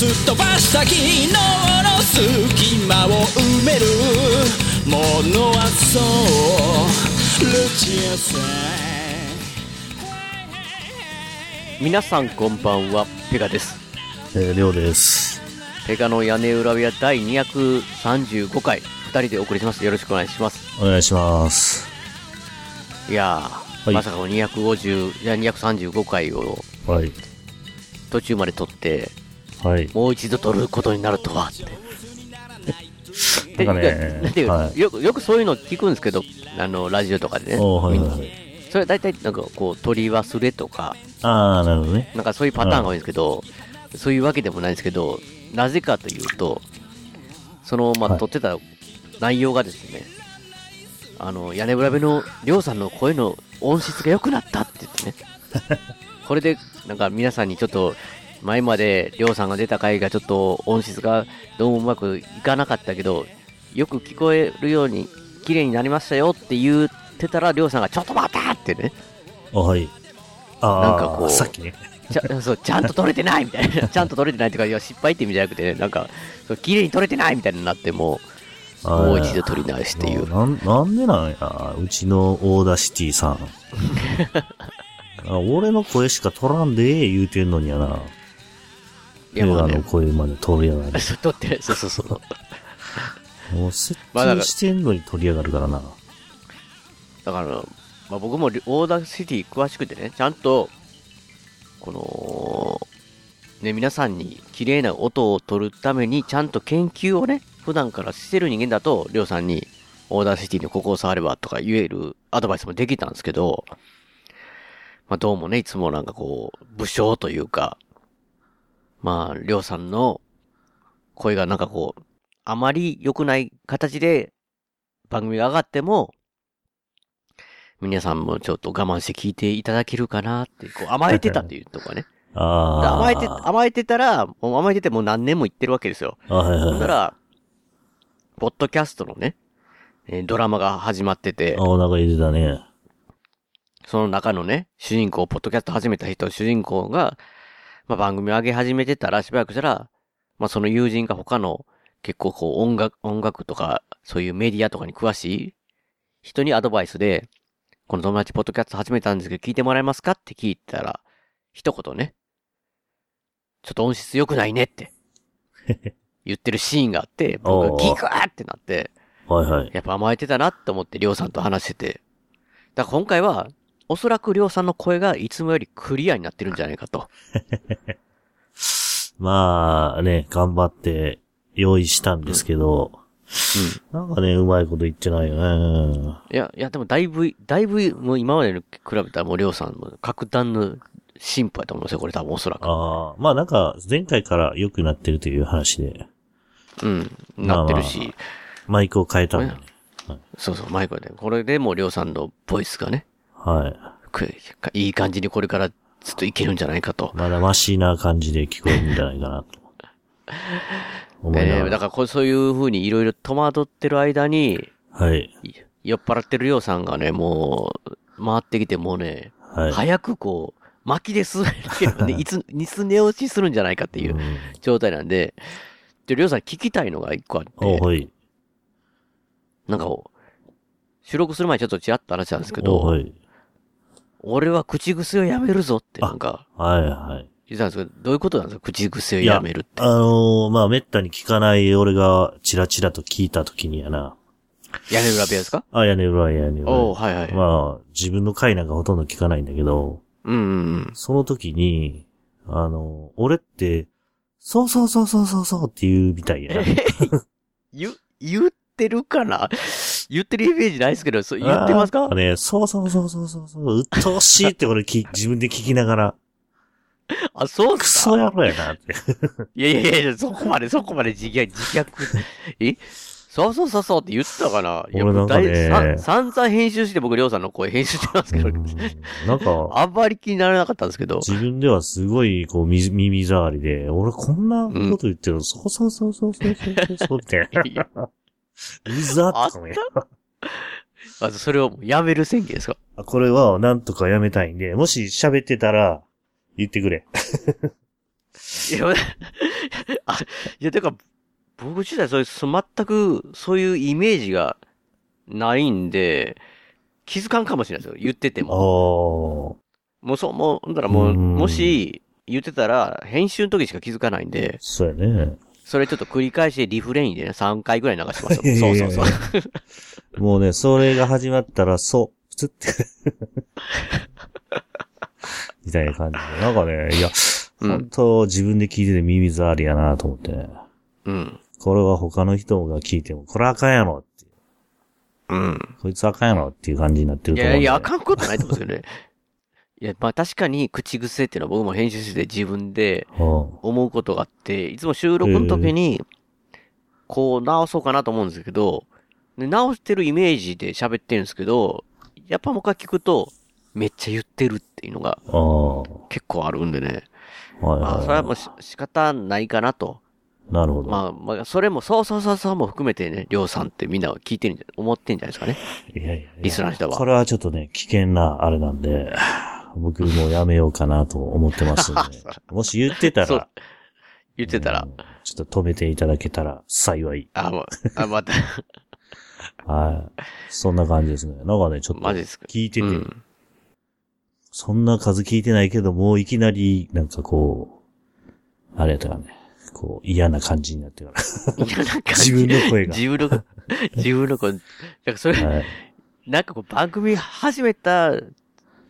すっ飛ばした昨日の隙間を埋めるものはそうルチアさん皆さんこんばんは、ペガです。えー、りょうです。ペガの屋根裏部屋第235回、二人でお送りします。よろしくお願いします。お願いします。いやー、いまさかの250、いや235回をはい。途中まで撮って、はい。もう一度撮ることになるとはって。なんかでねなんていうはいよく、よくそういうの聞くんですけど、あの、ラジオとかでね。はいははい。それ大体なんかこう、取り忘れとか、あー、なるほどね。なんかそういうパターンが多いんですけど、そういうわけでもないんですけど、なぜかというと、その、まあ、はい撮ってた内容がですね、あの、屋根裏部のりょうさんの声の音質が良くなったって言ってね。これで、なんか皆さんにちょっと、前までりょうさんが出た回がちょっと音質がどうもうまくいかなかったけど、よく聞こえるように綺麗になりましたよって言ってたら、りょうさんがちょっと待ったってね。あ、はい。あなんかこうさっきね。ちゃ そうちゃんと撮れてないみたいな、ちゃんと撮れてないっていうか、いや失敗って意味じゃなくて、なんか、そう綺麗に撮れてないみたいになっても、もう一度撮り直しっていう。なん、なんでなんや。うちの Audacity さん。あ俺の声しか取らんでええ言うてんのにやな。映画の、声まで取りやがる。そう撮って、そうそうそう。もう設定してんのに取りやがるからな。だから、まあ、僕も Audacity 詳しくてね、ちゃんと、この、ね、皆さんに綺麗な音を取るために、ちゃんと研究をね、普段からしてる人間だと、りょうさんに、 Audacity のここを触ればとか言えるアドバイスもできたんですけど、まあどうもね、いつもなんかこう、無精というか、まあ、りょうさんの声がなんかこう、あまり良くない形で番組が上がっても、皆さんもちょっと我慢して聞いていただけるかなって、こう甘えてたっていうとかね。ああ。甘えて、甘えてたら、もう甘えててもう何年も言ってるわけですよ。あ、はいはいはい。だから、ポッドキャストのね、えードラマが始まってて、あ、お腹入れたね。その中のね、主人公、ポッドキャスト始めた人、主人公が、まあ、番組上げ始めてたら、しばらくしたら、まあ、その友人が他の、結構こう、音楽、音楽とか、そういうメディアとかに詳しい人にアドバイスで、この友達ポッドキャスト始めたんですけど、聞いてもらえますかって聞いたら、一言ね、ちょっと音質良くないねって、言ってるシーンがあって、僕がギクーってなって、はいはい。やっぱ甘えてたなって思って、りょうさんと話してて。だから今回は、おそらくりょうさんの声がいつもよりクリアになってるんじゃないかと。まあね、頑張って用意したんですけど、なんかね、うまいこと言ってないよね。いや、いや、でもだいぶ、だいぶ、もう今までに比べたらもうりょうさんも格段の進歩やと思うんですよ、これ多分おそらく。ああ、まあなんか前回から良くなってるという話で、うん、なってるし、まあマイクを変えたんだね。そうそう、マイクで。これでもうりょうさんのボイスがね、はい。くいい感じにこれからずっといけるんじゃないかと。まだマシな感じで聞こえるんじゃないかなと。思いなえー、がら。だからこうそういう風にいろいろ戸惑ってる間に、はい。い酔っ払ってるりょうさんがね、もう、回ってきてもうね、はい。早くこう、巻きです。ね、いつ、いつ寝落ちするんじゃないかっていううん状態なんで、で、りょうさん聞きたいのが一個あって、おはい。なんか、収録する前にちょっとちらっと話したんですけど、おはい。俺は口癖をやめるぞってなんかはいはい。言ってたんですけど、どういうことなんですか？口癖をいややめるって。あのーまあ、めったに聞かない俺がチラチラと聞いたときにやな。屋根裏部屋ですか？あ、屋根裏屋根裏。おうはいはい。まあ、自分の回なんかほとんど聞かないんだけど、うんうんうん。その時に、あの、俺って、そうそうそうそうそうそうって言うみたいやな。言、言ってるかな？言ってるイメージないですけど、そう言ってますか？あね、そうそうそうそうそうそう、うっとうしいって俺き 自分で聞きながら、あ、そうっクソ野郎やなって。いやいやいや、そこまで、そこまで自虐、自虐。え？そうそうそうそうって言ったかな？俺なんかね。散々編集して僕、りょうさんの声編集してますけど、うんなんか、あんまり気にならなかったんですけど。自分ではすごい、こう、み耳障りで、俺こんなこと言ってるの、そうそうそうそうそうそうそうって。うざっとかもやまずそれをもうやめる宣言ですか？あこれはなんとかやめたいんで、もし喋ってたら、言ってくれ。いや、あ、いや、てか、僕自体そういう、そ全くそういうイメージがないんで、気づかんかもしれないですよ。言っててあも。あ、もうそう、もう、だらもう、うんもし、言ってたら、編集の時しか気づかないんで、そうやね。それちょっと繰り返してリフレインでね、3回ぐらい流しますいやよ。いやいやそうそうそう。もうね、それが始まったら、そう、つって。みたいな感じで。なんかね、いや、うん本当自分で聞いてて耳障りやなと思ってね。うん。これは他の人が聞いても、これあかんやろって。うん。こいつあかんやろっていう感じになってると思う。いやいや、あかんことないと思うんですよね。いや、まあ確かに口癖っていうのは僕も編集してて自分でうん。思うことがあって、いつも収録の時に、こう直そうかなと思うんですけど、で直してるイメージで喋ってるんですけど、やっぱもう一回聞くと、めっちゃ言ってるっていうのが結構あるんでね。まあ、それはもうし仕方ないかなと。なるほど。まあ、まあ、それも、そうそうそうそうも含めてね、りょうさんってみんな聞いてるんじゃ、思ってんじゃないですかね。いやいやいやリスナーの人はこれはちょっとね、危険なあれなんで、僕もうやめようかなと思ってますんで、もし言ってたそうら、。言ってたらうん、ちょっと止めていただけたら幸い。あ、もう、あ、また、はい。そんな感じですね。なんかね、ちょっとマジですか？聞いてて、うん。そんな数聞いてないけど、もういきなり、なんかこう、あれやったかね、こう、嫌な感じになってから。いや、なんか、自分の声が自分の、自分の声、なんかそれ、はい。なんかこう番組始めた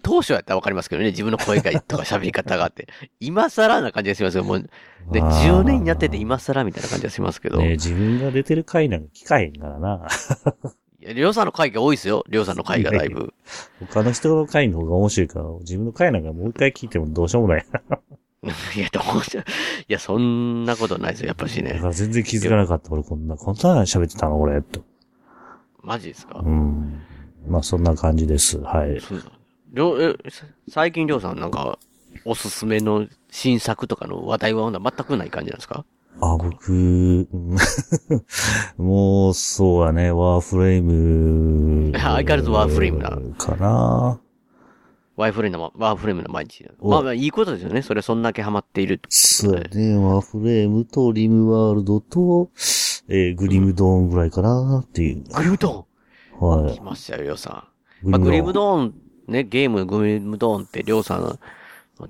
当初やったらわかりますけどね、自分の声がとか喋り方があって。今更な感じがしますよ。もう、で、まあ10年やってて今更みたいな感じがしますけど。ね自分が出てる回なんか聞かへんからな。いやりょうさんの回が多いですよ。りょうさんの回がだいぶ。他の人の回の方が面白いから、自分の回なんかもう一回聞いてもどうしようもない。いや、どうしよう。いや、そんなことないですよ、やっぱしね全然気づかなかった。俺こんな、こんな喋ってたの俺、と。マジですか？うん。まあそんな感じです。はい。そうりょう、え、さ最近りょうさんなんか、おすすめの新作とかの話題は全くない感じなんですか？あ、僕、うん もう、そうやね、ワーフレーム。相変わらずワーフレームなかな。ワイフレームの、ワーフレームの毎日。おまあまあ、いいことですよね。それそんだけハマっているってことそうやね、ワーフレームとリムワールドと、えーグリムドーンぐらいかなっていう。グリムドはいーン来。ましたよ、りょうさん。まあ、ググリムドーン、ね、ゲームグリムドーンってりょうさん、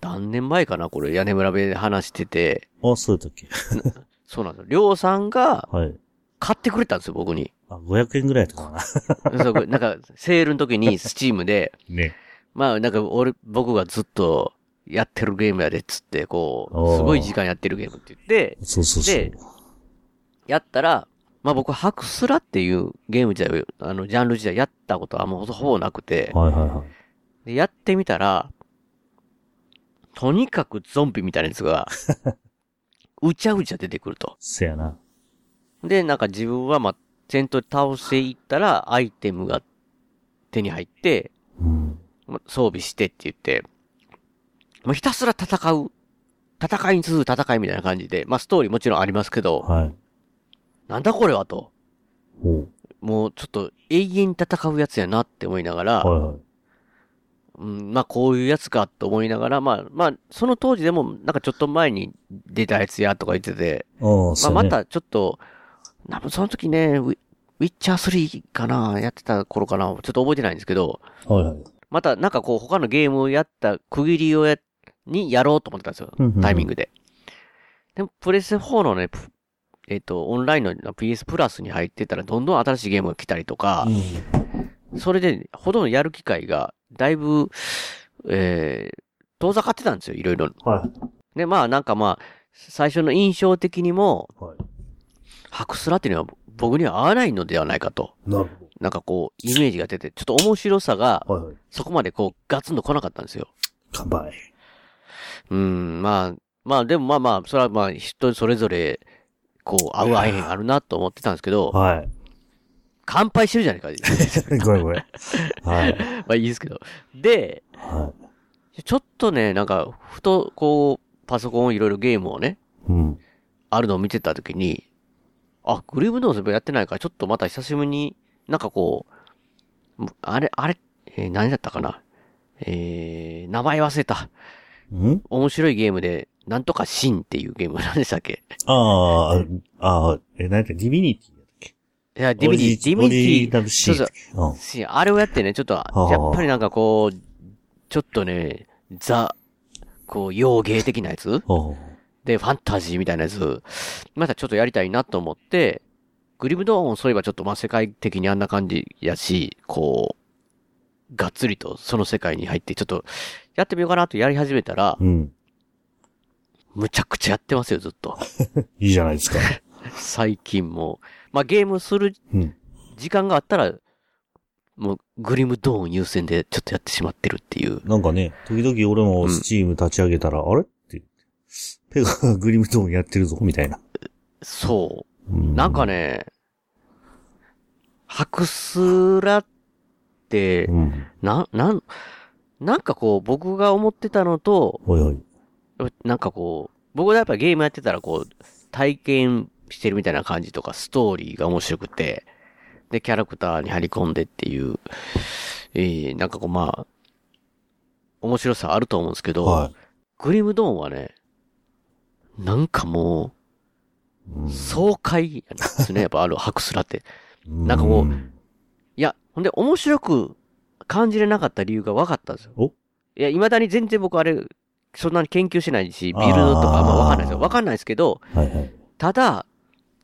何年前かなこれ、屋根村部で話してて、あ、そうやったっけ そうなんですよ。りょうさんがはい。買ってくれたんですよ、僕に。あ、500円ぐらいやったかな。そうなんか、セールの時にスチームで、ね。まあ、なんか、俺、僕がずっとやってるゲームやでっつって、こう、すごい時間やってるゲームって言って、そうそうそう。でやったら、まあ僕、ハクスラっていうゲーム自体を、あの、ジャンル自体やったことはもうほぼなくて、はいはいはい。でやってみたら、とにかくゾンビみたいなやつが、うちゃうちゃ出てくると。せやな。で、なんか自分はまあ、戦闘で倒していったら、アイテムが手に入って、装備してって言って、もうひたすら戦う。戦いに続く戦いみたいな感じで、まあストーリーもちろんありますけど、はい。なんだこれはと。もうちょっと永遠に戦うやつやなって思いながら、はいはい。うん、まあこういうやつかと思いながら、まあまあ、その当時でもなんかちょっと前に出たやつやとか言ってて、ま。あまたちょっと、多分その時ね、ウィッチャー3かなやってた頃かなちょっと覚えてないんですけど、はいはい。またなんかこう他のゲームをやった区切りをや、にやろうと思ってたんですようんうんうん。タイミングで。でもプレステ4のね、プえっ、と、オンラインの PS プラスに入ってたらどんどん新しいゲームが来たりとか、それで、ほとんどやる機会が、だいぶ、えー、遠ざかってたんですよ、いろいろ。はい。で、まあなんかまあ、最初の印象的にも、はい。ハクスラっていうのは僕には合わないのではないかと。なるなんかこう、イメージが出て、ちょっと面白さが、ほど。はいはい。そこまでこう、ガツンと来なかったんですよ。乾杯。うん、まあ、まあでもまあまあ、それはまあ人それぞれ、こう、合う合えへんあるなと思ってたんですけど、はい。乾杯してるじゃないか。ごめんごめん。はい。まあいいですけど。で、はちょっとね、なんか、ふと、こう、パソコンいろいろゲームをね、い。うん。あるのを見てたときに、あ、グリーブドーンズやってないから、ちょっとまた久しぶりに、なんかこう、むあれ、あれ、えー何だったかな？えー、名前忘れた。ん？面白いゲームで、なんとかシンっていうゲーム何でしたっけ？ああ、ああ、え、なんかディビニティいや、 Divinity、Divinity、そうそううん。あれをやってね、ちょっと、あやっぱりなんかこう、ちょっとね、ザ、こう、洋ゲー的なやつ？で、ファンタジーみたいなやつ、またちょっとやりたいなと思って、 Grim Dawn そういえばちょっとまあ世界的にあんな感じやし、こう、がっつりとその世界に入ってちょっとやってみようかなとやり始めたら、うん。むちゃくちゃやってますよ、ずっと。いいじゃないですか。最近も。まあゲームするうん。時間があったら、もうグリムドーン優先でちょっとやってしまってるっていう。なんかね、時々俺もスチーム立ち上げたら、あれ？って、ペガがグリムドーンやってるぞ、みたいな。そう。うなんかね、ハクスラってう、ん。な、なん、なんかこう、僕が思ってたのと、おいおい。なんかこう、僕がやっぱゲームやってたらこう、体験してるみたいな感じとか、ストーリーが面白くて、で、キャラクターに張り込んでっていう、えー、なんかこうまあ、面白さあると思うんですけど、はグリムドーンはね、なんかもい。う爽快なんですね、やっぱあるハクスラって。なんかもううんいや、ほんで面白く感じれなかった理由が分かったんですよ。お？いや、未だに全然僕あれ、そんなに研究してないし、ビルドとかあんま分かんないですよ。分かんないですけど、はいはい。ただ、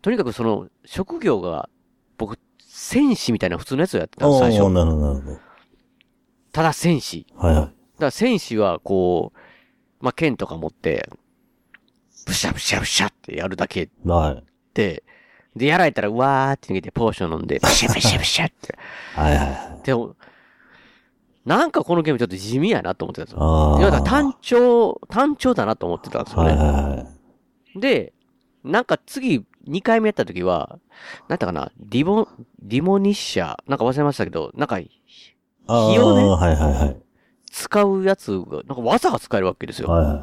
とにかくその、職業が、僕、戦士みたいな普通のやつをやってた最初。なるほど、なるほただ戦士。ど。はいはい。だから戦士はこう、まあ、剣とか持って、ブシャブシャブシャってやるだけはい。で、で、やられたら、うわーって逃げてポーション飲んで、ブシャブシャブシャって。はいはいはい。でも、なんかこのゲームちょっと地味やなと思ってたんですよ。ああ。単調、単調だなと思ってたんですよね。はいはいはい。で、なんか次、2回目やった時は、なんだかな、ディボ、ディモニッシャー、なんか忘れましたけど、なんか、火をねはいはいはい。使うやつが、なんか技が使えるわけですよ。はいはい。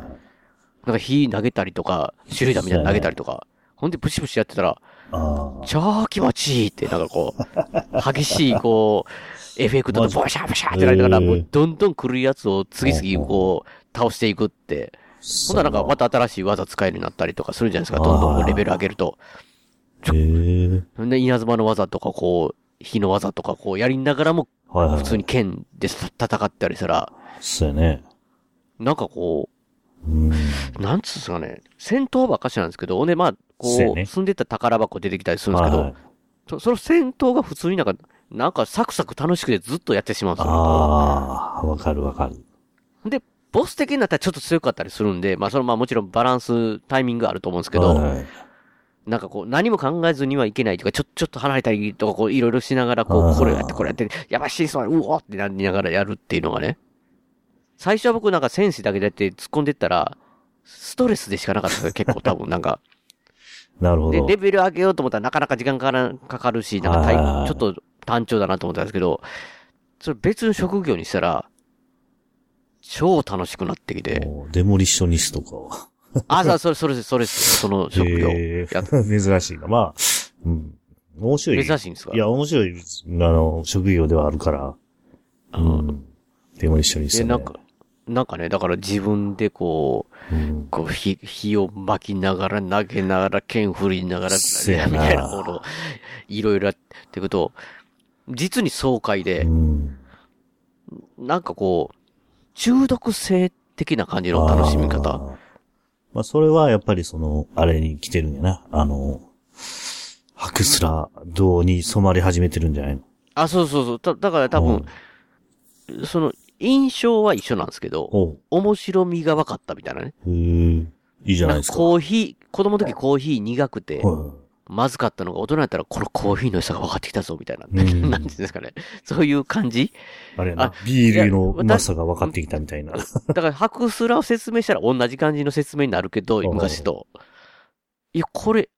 なんか火投げたりとか、手榴弾みたいなの投げたりとか、ほんでプシプシやってたら。超気持ちいいって、なんかこう、激しい、こう、エフェクトとボシャボシャってなりながら、もうどんどん来るやつを次々こう、倒していくって、ほんならなんかまた新しい技使えるようになったりとかするじゃないですか。どんどんレベル上げると。へえ。で、稲妻の技とかこう、火の技とかこうやりながらも。普通に剣で戦ったりしたら、そうやね。なんかこうん。う、なんつうんですかね、戦闘ばっかしなんですけど、ほんでまあ、こう、そうやね住んでた宝箱出てきたりするんですけど。そその戦闘が普通になんか、なんかサクサク楽しくてずっとやってしまうんですよ。ああ、わかるわかる。で、ボス的になったらちょっと強かったりするんで、まあそのまあもちろんバランス、タイミングがあると思うんですけど、はいはいなんかこう何も考えずにはいけないとか、ちょ、ちょっと離れたりとか、こういろいろしながら、こう、これやってこれやって、やばいし、そう、うおーってなりながらやるっていうのがね。最初は僕なんか戦士だけでやって突っ込んでったら、ストレスでしかなかったですよ、結構 多分なんか。で、なるほど。レベル上げようと思ったらなかなか時間かからかかるし、なんかちょっと単調だなと思ったんですけど、それ別の職業にしたら、超楽しくなってきて、デモリッショニストかは。あ、それ、それ、それ、その職業。え珍しいな。まあ、うん。面白い。珍しいんですか？いや、面白い、あの、職業ではあるから。うん。デモリッショニスえ、ト、ね。なんか、なんかね、だから自分でこう、うん。こう、火、火を巻きながら、投げながら、剣振りながら、みたいなものを、いろいろやっていくと、実に爽快でう、ん。なんかこう、中毒性的な感じの楽しみあ方。ー。まあ、それはやっぱりその、あれに来てるんやな。あの、ハクスラ銅に染まり始めてるんじゃないの？あ、そうそうそう。だだから多分、その、印象は一緒なんですけど、面白みが分かったみたいなね。へえ。いいじゃないですか。んかコーヒー、子供の時コーヒー苦くて、はまずかったのが大人やったらこのコーヒーの良さが分かってきたぞみたいな。うん なんていうんですかね。そういう感じ？あれやなあ、ビールのうまさが分かってきたみたいな。だから、白スラを説明したら同じ感じの説明になるけど、うん昔と。いや、これ、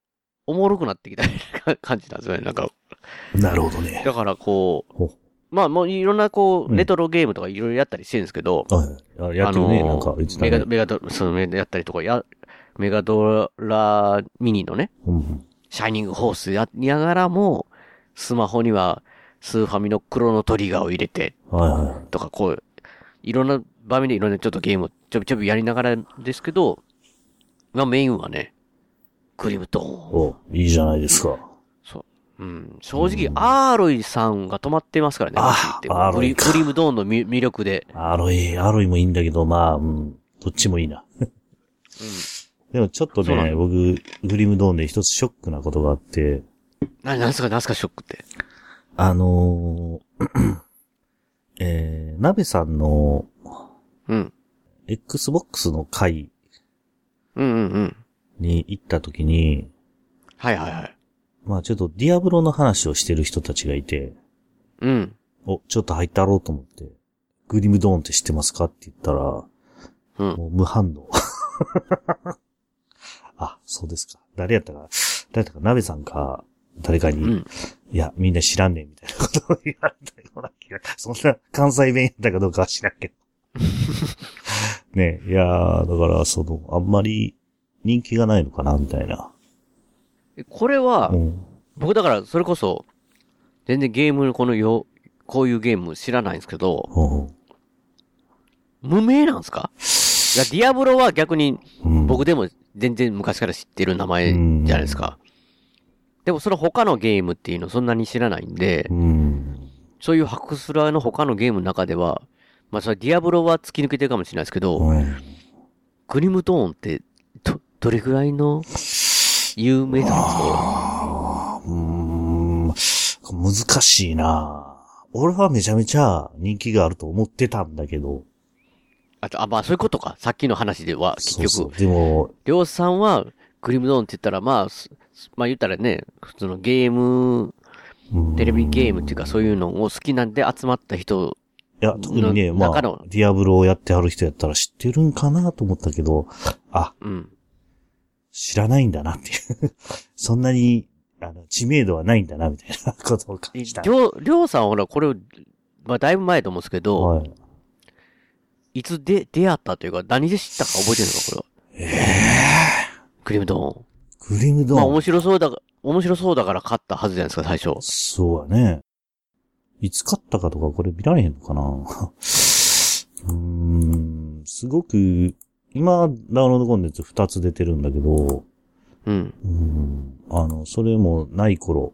おもろくなってきた感じなんですよね。なんか、なるほどね。だからこほう、まあもういろんなこう、うんレトロゲームとかいろいろやったりしてるんですけど、はい。あやってるね、あのーなんかメガ、ね。メガド、そのメガやったりとか、や、メガドラミニのね、うんシャイニングホースやりながらも、スマホにはスーファミのクロノトリガーを入れて、はいはとかこう、いろんな場面でいろんなちょっとゲームをちょびちょびやりながらですけど、まあメインはね、クリムトーン。お、いいじゃないですか。そう。うん。正直、アーロイさんが止まってますからね。あはっきり言ってクリアーロイかクリムドーンのみ魅力で。アロイ、アロイもいいんだけど、まあ、うん、どっちもいいな。でもちょっとね、そうなの僕、グリムドーンで一つショックなことがあって、な、なんすか、なんすか、ショックって？あのー えー、鍋さんのうん。Xbox の会うんうんうん。に行った時に、はいはいはい。まあちょっとディアブロの話をしてる人たちがいて、うん。お、ちょっと入ったろうと思って、グリムドーンって知ってますかって言ったら、うん。もう無反応。あ、そうですか。誰やったか、誰やったか、鍋さんか、誰かに、うん。いや、みんな知らんねん、みたいなことを言われたような気が、そんな関西弁やったかどうかは知らんけど。ねいやー、だから、その、あんまり人気がないのかな、みたいな。これはう、ん。僕だから、それこそ、全然ゲームのこのよ、こういうゲーム知らないんですけど、うん無名なんですか？ディアブロは逆に、うん。僕でも全然昔から知ってる名前じゃないですか。でもその他のゲームっていうのそんなに知らないんでう、ん。そういうハクスラーの他のゲームの中では、まあそれディアブロは突き抜けてるかもしれないですけど、うん。グリムトーンって、ど、どれぐらいの有名なんですか？うーん。難しいな俺はめちゃめちゃ人気があると思ってたんだけど。あと、あ、まあそういうことか。さっきの話では、結局、そうそうでも、りょうさんは、グリムドーンって言ったら、まあ、すまあ言ったらね、普通のゲーム、うんテレビゲームっていうかそういうのを好きなんで集まった人、いや、特にね、まあディアブロをやってはる人やったら知ってるんかなと思ったけど、あ、うん。知らないんだなっていう。そんなに、あの、知名度はないんだな、みたいなことを感じた。りょう、りょうさんはほら、これを、まあだいぶ前と思うんですけど、はい。いつで、出会ったというか、何で知ったか覚えてるのか、これは。ええグリムドグリムーン。ドーン。まあ面白そうだが、面白そうだから買ったはずじゃないですか、最初。そうやね。いつ買ったかとかこれ見られへんのかな？うーん、すごく、今、ダウンロードコンテンツ2つ出てるんだけど、うん。うん、あの、それもない頃、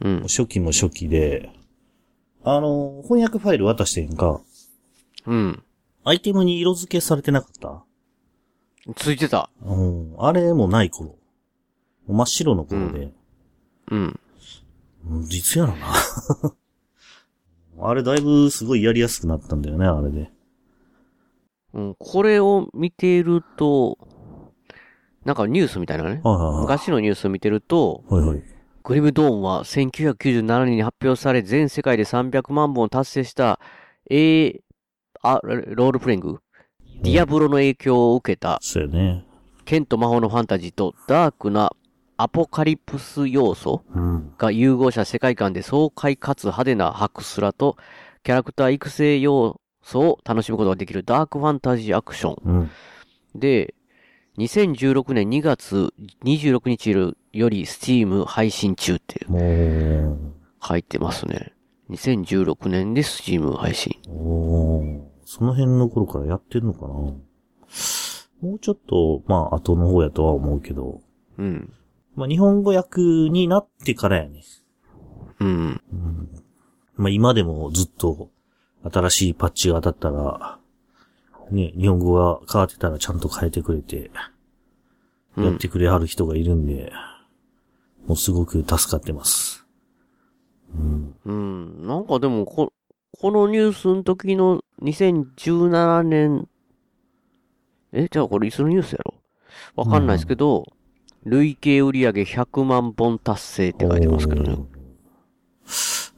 うん。初期も初期で、あの、翻訳ファイル渡してへんか、うん。アイテムに色付けされてなかった？ついてた。うん、あれもない頃。真っ白の頃で、うん。うん、実やろな。あれだいぶすごいやりやすくなったんだよね、あれで。うん。これを見ていると、なんかニュースみたいなね。はい。昔のニュースを見てると、はいはい。グリムドーンは1997年に発表され、全世界で300万本を達成した A、あ、ロールプレイングディアブロの影響を受けた、そうやね。剣と魔法のファンタジーとダークなアポカリプス要素うん。が融合した世界観で爽快かつ派手なハクスラとキャラクター育成要素を楽しむことができるダークファンタジーアクション。うん。で、2016年2月26日より Steam 配信中ってもう、書いてますね。2016年で Steam 配信。その辺の頃からやってんのかなもうちょっと、まあ、後の方やとは思うけど、うん。まあ、日本語訳になってからやね。うん。うん。まあ、今でもずっと、新しいパッチが当たったら、ね、日本語が変わってたらちゃんと変えてくれて、うんやってくれはる人がいるんで、もうすごく助かってます。うん。うん。なんかでも、こ、このニュースの時の2017年、え、じゃあこれいつのニュースやろ？わかんないですけど、累計売上100万本達成って書いてますけどね。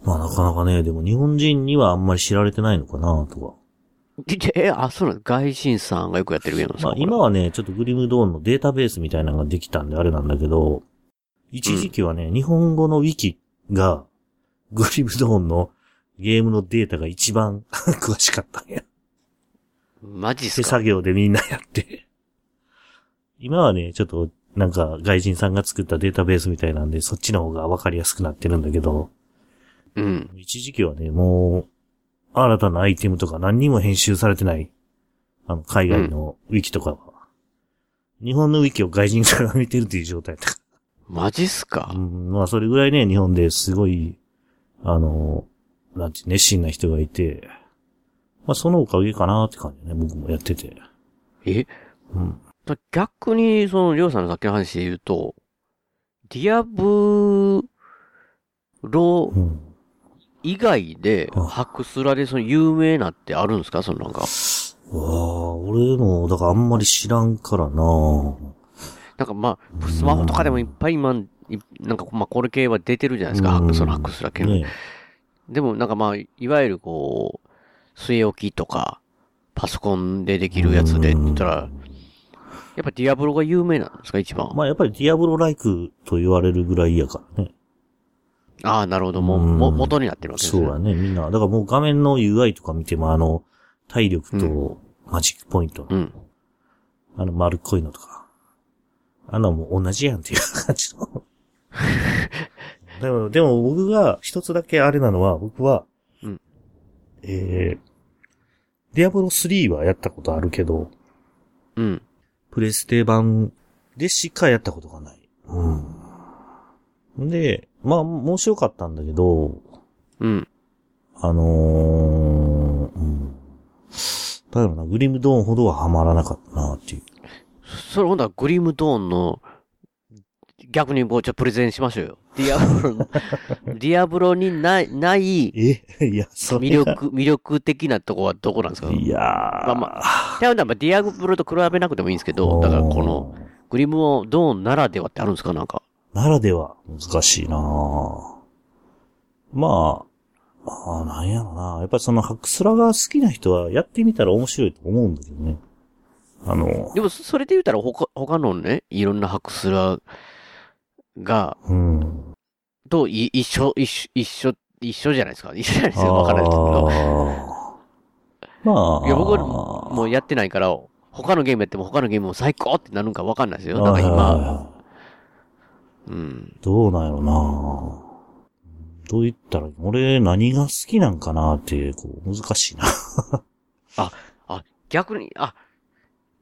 まあなかなかね、でも日本人にはあんまり知られてないのかな、とか。え、あ、そうなんです。外人さんがよくやってるゲームですか、まあ今はね、ちょっとグリムドーンのデータベースみたいなのができたんであれなんだけど、一時期はね、日本語のウィキが、グリムドーンのゲームのデータが一番 詳しかったんや。マジっすか？手作業でみんなやって。今はね、ちょっと、なんか、外人さんが作ったデータベースみたいなんで、そっちの方がわかりやすくなってるんだけど、うん。一時期はね、もう、新たなアイテムとか何にも編集されてない、あの、海外のウィキとかは、日本のウィキを外人から見てるっていう状態だったかマジっすか、ら。うん、まあ、それぐらいね、日本ですごい、あの、なんて、熱心な人がいて、まあ、そのおかげかなって感じね、僕もやってて。え？うん。だ逆に、その、りょうさんのさっきの話で言うと、ディアブロうん。以外で、うんハクスラでその有名なってあるんですか？そのなんか。わあ、俺も、だからあんまり知らんからななんかまあ、スマホとかでもいっぱい今、いなんかまあこれ系は出てるじゃないですか、ハうんクそのハクスラ系の。ねでもなんかまあ、いわゆるこう、据え置きとか、パソコンでできるやつでって言ったら、やっぱディアブロが有名なんですか一番？まあやっぱりディアブロライクと言われるぐらいやからね。ああ、なるほど。もう、うんも元になってるわけですね。そうだね、みんな。だからもう画面の UI とか見ても、あの、体力とマジックポイント、うん。あの丸っこいのとか。あんなもう同じやんっていう感じの。でも、でも僕が一つだけあれなのは、僕は、うんえー、 Diablo 3はやったことあるけど、うん。プレステ版でしかやったことがない。うん。で、まあ、面白かったんだけど、うん。あのー、うん。だからな、 Grim Dawn ほどはハマらなかったなっていう。それほんとは Grim Dawn の、逆にもうちょっとプレゼンしましょうよ。 Diablo の、Diablo にない、ないえいや、そ。魅力、魅力的なとこはどこなんですか？いやー。まあまあ、でも Diablo と比べなくてもいいんですけど、だからこの、 Grim Dawn ならではってあるんですか？なんか。ならでは難しいなまあ、ああ、なんやろな。やっぱりそのハクスラが好きな人はやってみたら面白いと思うんだけどね。あの、でも、それで言ったら他、他のね、いろんなハクスラが、うん。とい一緒、一緒、一緒、一緒じゃないですか？一緒じゃないですか。わからないですけど。まあ。いや、僕はもうやってないから、他のゲームやっても他のゲームも最高ってなるんかわかんないですよ。なんかはいはい今、はいうん。どうなんやろなどう言ったら、俺何が好きなんかなって、こう、難しいな。あ、逆に、あ、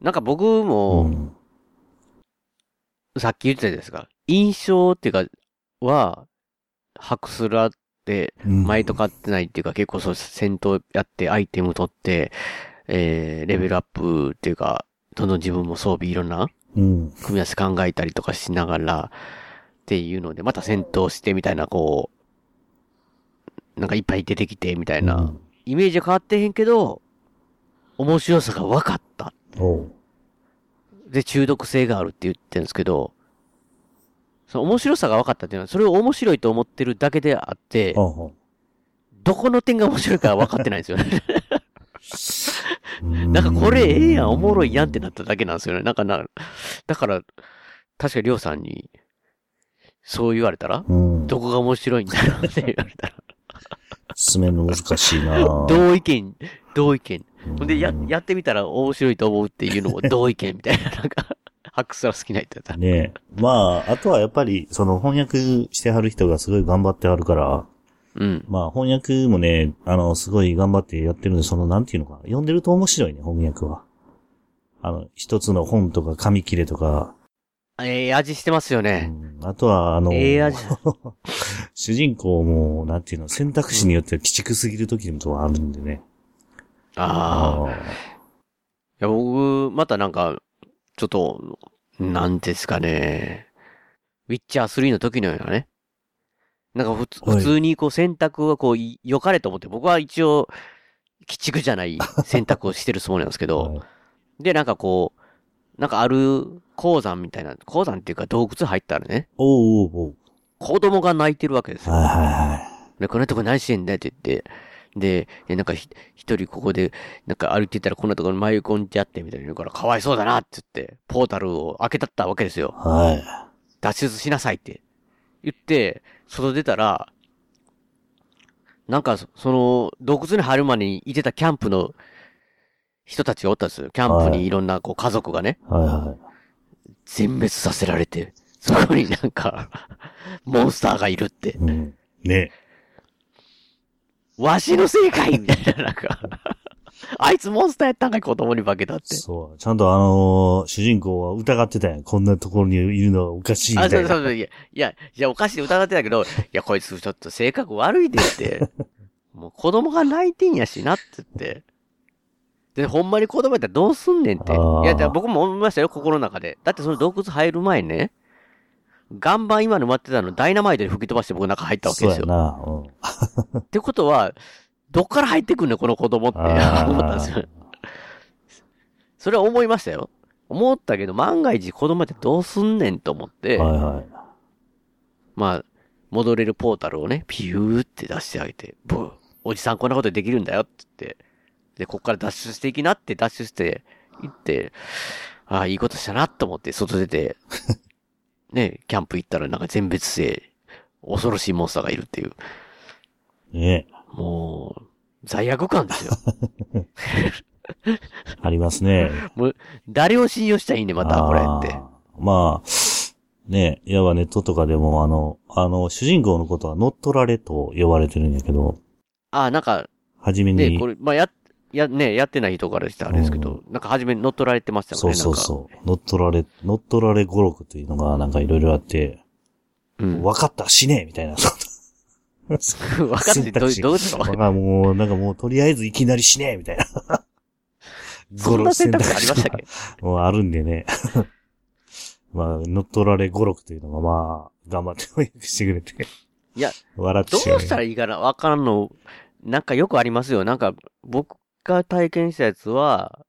なんか僕うも、ん。さっき言ってたじゃないですか。印象っていうか、は、ハクスラって、うん前と変わってないっていうか、結構そう、戦闘やって、アイテム取って、えー、レベルアップっていうか、どんどん自分も装備いろんなうん。組み合わせ考えたりとかしながら、っていうので、また戦闘してみたいな、こう、なんかいっぱい出てきてみたいな、うんイメージは変わってへんけど、面白さが分かった。で、中毒性があるって言ってるんですけど、その面白さが分かったっていうのは、それを面白いと思ってるだけであって、ああどこの点が面白いかは分かってないんですよね。うんなんかこれええやん、おもろいやんってなっただけなんですよね。なんかな、だから、確かりょうさんに、そう言われたら、うん。どこが面白いんだろうって言われたら、進めるの難しいな同意見、同意見。うんほんで、や、やってみたら面白いと思うっていうのも同意見みたいな、なんか、ハクスラ好きな人だったら。ねえ。まあ、あとはやっぱり、その翻訳してはる人がすごい頑張ってはるから、うん。まあ翻訳もね、あの、すごい頑張ってやってるんで、その、なんていうのかな。読んでると面白いね、翻訳は。あの、一つの本とか紙切れとか、ええ味してますようね。んあとは、あの、ええ味。主人公も、なんていうの、選択肢によっては鬼畜すぎる時もあるんでね。ああ。いあ。や、僕、またなんか、ちょっと、なんですかね。ウィッチャー3の時のようなね。なんか普通、にこう選択がこう、い良かれと思って、僕は一応、鬼畜じゃない選択をしてるつもりなんですけど、はいで、なんかこう、なんかある鉱山みたいな、鉱山っていうか洞窟入ったらね、おうおうおう。子供が泣いてるわけですよ。はいはいはい。で、こんなとこ何してんだって言って、で、でなんかひ一人ここで、なんか歩いてたらこんなところに迷い込んじゃってみたいな言うから、かわいそうだなって言って、ポータルを開けたったわけですよ。はい。脱出しなさいって言って、外出たら、なんかそ、その、洞窟に入る前にいてたキャンプの人たちがおったんですよ。キャンプにいろんなこう家族がね、はいはい。全滅させられて、そこになんか、モンスターがいるって。うん。ねわしの正解みたいな、なんか。あいつモンスターやったんかい子供に化けたって。そう。ちゃんとあのー主人公は疑ってたやん。こんなところにいるのはおかしいみあ、たいうな。そそうそう、いや、いや、いや、おかしい疑ってたけど、いや、こいつちょっと性格悪いでって。もう子供が泣いてんやしなって言って。で、ほんまに子供やったらどうすんねんって。いや、僕も思いましたよ、心の中で。だってその洞窟入る前にね、岩盤今の待ってたのダイナマイトに吹き飛ばして僕中入ったわけですよ。そうやな。うん。ってことは、どっから入ってくんねん、この子供って思ったんですよ。それは思いましたよ。思ったけど、万が一子供ってどうすんねんと思って、はいはい。まあ、戻れるポータルをね、ピューって出してあげて、ブー、おじさんこんなことできるんだよって言って、で、こっから脱出していきなって脱出して、行って、ああ、いいことしたなと思って外出て、ね、キャンプ行ったらなんか全滅性、恐ろしいモンスターがいるっていう、ねもう、罪悪感ですよ。ありますね。もう、誰を信用したらいいねん、また、これって。まあ、ねいわばネットとかでもあの、あの、主人公のことは乗っ取られと呼ばれてるんやけど、ああ、なんか、はじめね、に、これ、まあ、や、や、ね、やってない人からしたらあれですけど、なんか初めに乗っ取られてましたよね、そうそうそう。乗っ取られ、乗っ取られ語録というのがなんかいろいろあって、う。うん。分かった、死ねみたいな。分かって、どう、どういうこと？わかんもう、なんかもう、とりあえずいきなり死ねみたいな。そんな選択肢ありましたっけ？もうあるんでね。まあ、乗っ取られ語録というのがまあ、頑張って翻訳してくれて、いや、笑ってどうしたらいいいかなわからんの。なんかよくありますよ。なんか、僕が体験したやつは、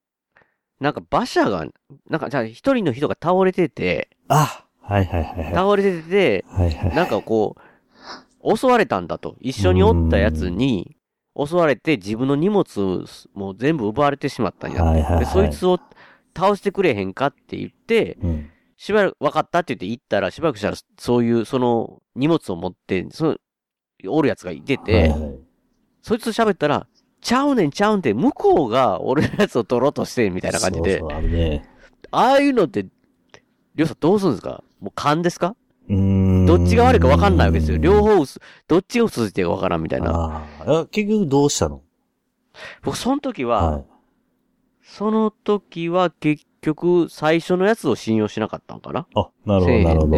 なんか馬車が、なんかじゃあ一人の人が倒れてて、あはいはいはいはい。倒れてて、はいはい。なんかこう、襲われたんだと。一緒におったやつに、襲われて自分の荷物もう全部奪われてしまったんや。はいはいはいで、そいつを倒してくれへんかって言って、うん。しばらく、分かったって言って行ったら、しばらくしたら、そういう、その、荷物を持って、その、おるやつがいてて、はいはい。そいつと喋ったら、ちゃうねんちゃうんって、向こうが俺のやつを取ろうとしてみたいな感じで、そうそう、あるね。ああいうのって、りょうさんどうするんですか？もう勘ですか？うーん。どっちが悪いか分かんないわけですよ。両方嘘、どっちが嘘ついてるか分からんみたいな。あ結局どうしたの？僕、その時は、はい。その時は結局、最初のやつを信用しなかったんかな？あ、なるほど、なるほど。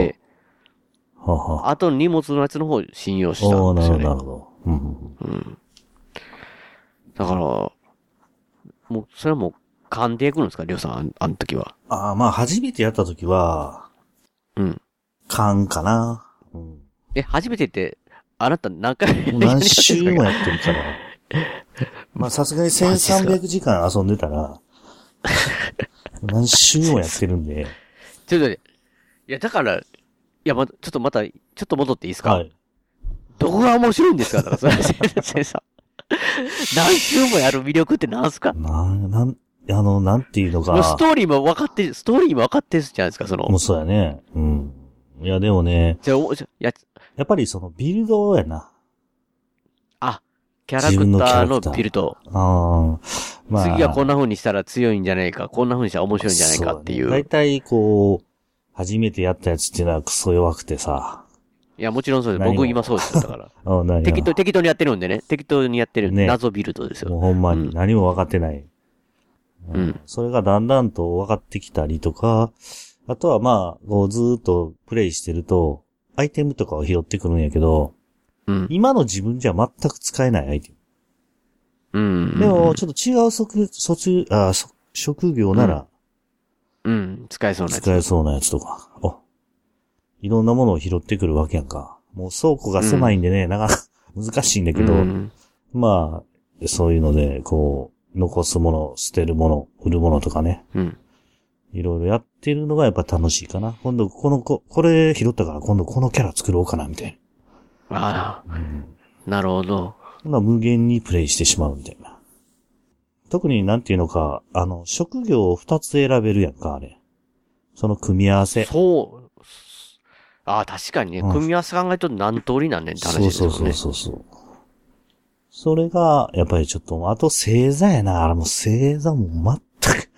あはあ。あとの荷物のやつの方を信用したんですよね。なるほど。うんうんうんうん。だから、もう、それはもう、勘でいくんですかりょうさん、あの時は？ああ、まあ、初めてやった時は、うん。勘かな。うん。え、初めてって、あなた何回もう 何週もやってるから。まあ、さすがに1300時間遊んでたら、何週もやってるんで、ちょっとね、いや、だから、いや、ま、ちょっとまた、ちょっと戻っていいですか？はい。どこが面白いんですか？だから、それ、先生さん。何週もやる魅力って何すか？なん、なん、あの、なんていうのもうスか、トーリーも分かって、ストーリーも分かってるじゃないですか、そのもう。そうやね。うん。いや、でもね、じゃあ、おじゃや、やっぱりそのビルドやな。あ、キャラクターのビルド。ああ。まあ。次はこんな風にしたら強いんじゃないか、こんな風にしたら面白いんじゃないかっていう。そだね大体こう、初めてやったやつっていうのはクソ弱くてさ。いや、もちろんそうです。僕今そうですよ、だから。適当、適当にやってるんでね。適当にやってるんで、ね謎ビルドですよ。もうほんまうんに何も分かってない。うん。それがだんだんと分かってきたりとか、あとはまあ、こうずーっとプレイしてると、アイテムとかを拾ってくるんやけど、うん。今の自分じゃ全く使えないアイテうん。ム。でも、ちょっと違う職、卒、あ、そ職業ならうん、使えそうなやつ。使えそうなやつとか、お、いろんなものを拾ってくるわけやんか。もう倉庫が狭いんでね、なかなか 難しいんだけど、うんまあ、そういうので、こう、残すもの、捨てるもの、売るものとかね、うん。いろいろやってるのがやっぱ楽しいかな。今度この子、これ拾ったから今度このキャラ作ろうかな、みたいあな。うん。あ、なるほど。ほな無限にプレイしてしまうみたいな。特になんていうのか、あの、職業を二つ選べるやんか、あれ。その組み合わせ。そう。ああ、確かにね、うん組み合わせ考えると何通りなんねんって話そうですよね。そうそうそうそう。それが、やっぱりちょっと、あと星座やな。あれもう星座も全く、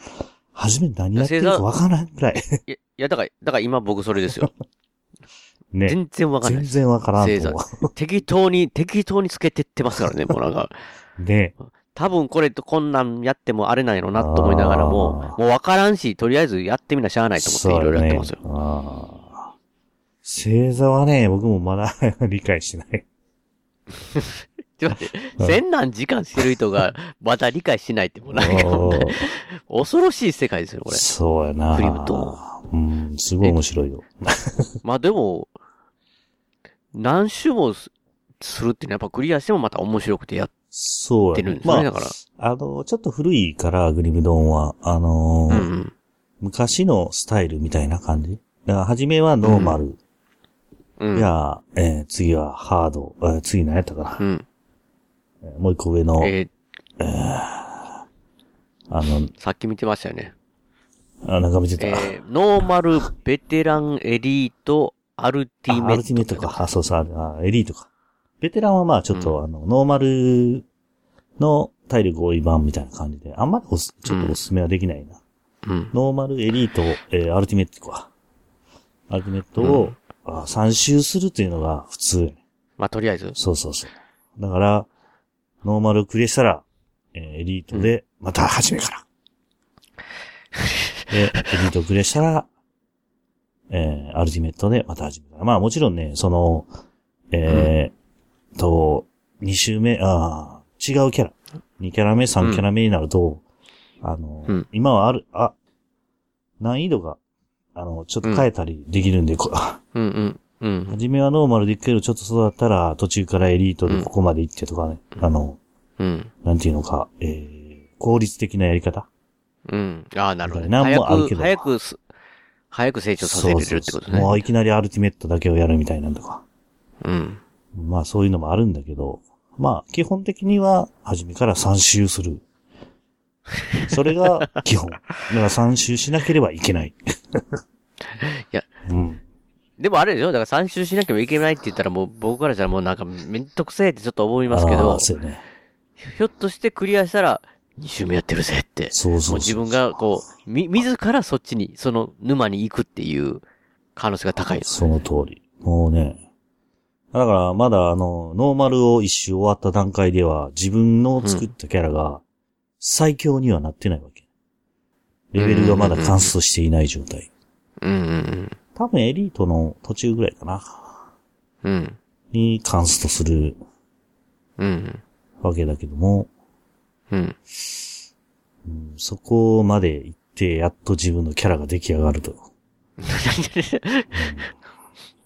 初め何やってるかわからんくらい。いや、いや、だから、だから今僕それですよ。ね。全然わかんない全。然わからん星座と思。適当に、適当につけてってますからね、もうなんか。う。ね。多分これとこんなんやってもあれなんやろなと思いながらももうわからんし、とりあえずやってみなしゃあないと思っていろいろやってますよ。あ。星座はね、僕もまだ理解してない。ちょっと待って、千何時間してる人がまだ理解しないってもうなんか 恐ろしい世界ですよ、これ。そうやな。クリプトうん、すごい面白いよ。まあでも、何周もすするっていうのはやっぱクリアしてもまた面白くてやっそうやね。てるんですね、まだから。あ、あの、ちょっと古いから、グリムドンは、あのーうんうん。昔のスタイルみたいな感じ。だから、初めはノーマル。うん。じゃあ、えー次はハード。えー次何やったかな、うん。えーもう一個上の、えあの、ー、さっき見てましたよね。あ、なんか見てた。えー、ノーマル、ベテラン、エリート、アルティメット。あアルティメットか。あ、そうそう、あエリートか。ベテランはまあちょっと、あの、ノーマルの体力多い版みたいな感じで、あんまりおすちょっとおすすめはできないな。うん。ノーマル、エリート、えーアルティメットか。アルティメットを、あ3周するっていうのが普通やね。まあ、とりあえず？そうそうそう。だから、ノーマルクリアしたら、えーエリートで、また初めから。で、エリートクリアしたら、えーアルティメットでまた初めから。まあもちろんね、その、えーと、2周目、あー違うキャラ。2キャラ目、3キャラ目になると、あの、うん今はある、あ、難易度が、あの、ちょっと変えたりできるんで、こうんうん。うん。初めはノーマルで行くけど、ちょっと育ったら、途中からエリートでここまで行ってとかね、あの、うん。なんていうのか、えー、効率的なやり方？うん。ああ、なるほど、ね。なん早く、もあるけど早くす、早く成長させれるってことそうそうね。もういきなりアルティメットだけをやるみたいなんとか。うん。まあそういうのもあるんだけど、まあ基本的には、初めから3周する。それが基本。だから3周しなければいけない。いや、うん。でもあれでしょだから3周しなきゃいけないって言ったらもう僕からしたらもうなんかめんどくせえってちょっと思いますけあどー、そうよね。ひょっとしてクリアしたら2周目やってるぜって。そうそうそうもう自分がこう、み、自らそっちに、その沼に行くっていう可能性が高いです。その通り。もうね。だから、まだあの、ノーマルを一周終わった段階では、自分の作ったキャラが、最強にはなってないわけ。レベルがまだ完走していない状態。うんうん多分エリートの途中ぐらいかな。うん。うん。にカンストするうん。わけだけども、うん。うんそこまで行って、やっと自分のキャラが出来上がると。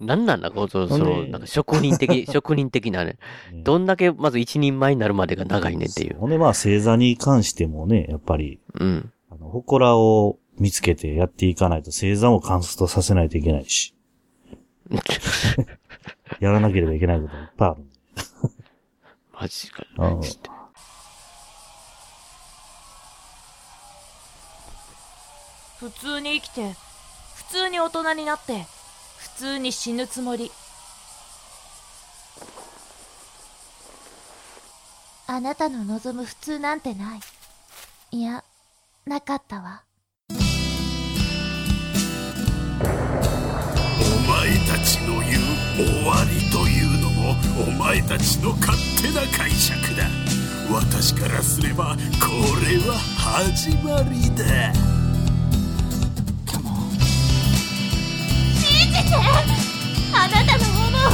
なんなんだ、こう、その、なんか職人的、職人的なね。ねどんだけまず一人前になるまでが長いねっていう。ほんでまあ星座に関してもね、やっぱり、うん。あの、祠を見つけてやっていかないと星座もカンストさせないといけないし。やらなければいけないこといっぱいある。マジか。うん普通に生きて普通に大人になって普通に死ぬつもり。あなたの望む普通なんてない。いやなかったわ。お前たちの言う終わりというのもお前たちの勝手な解釈だ。私からすればこれは始まりだてあなたの思う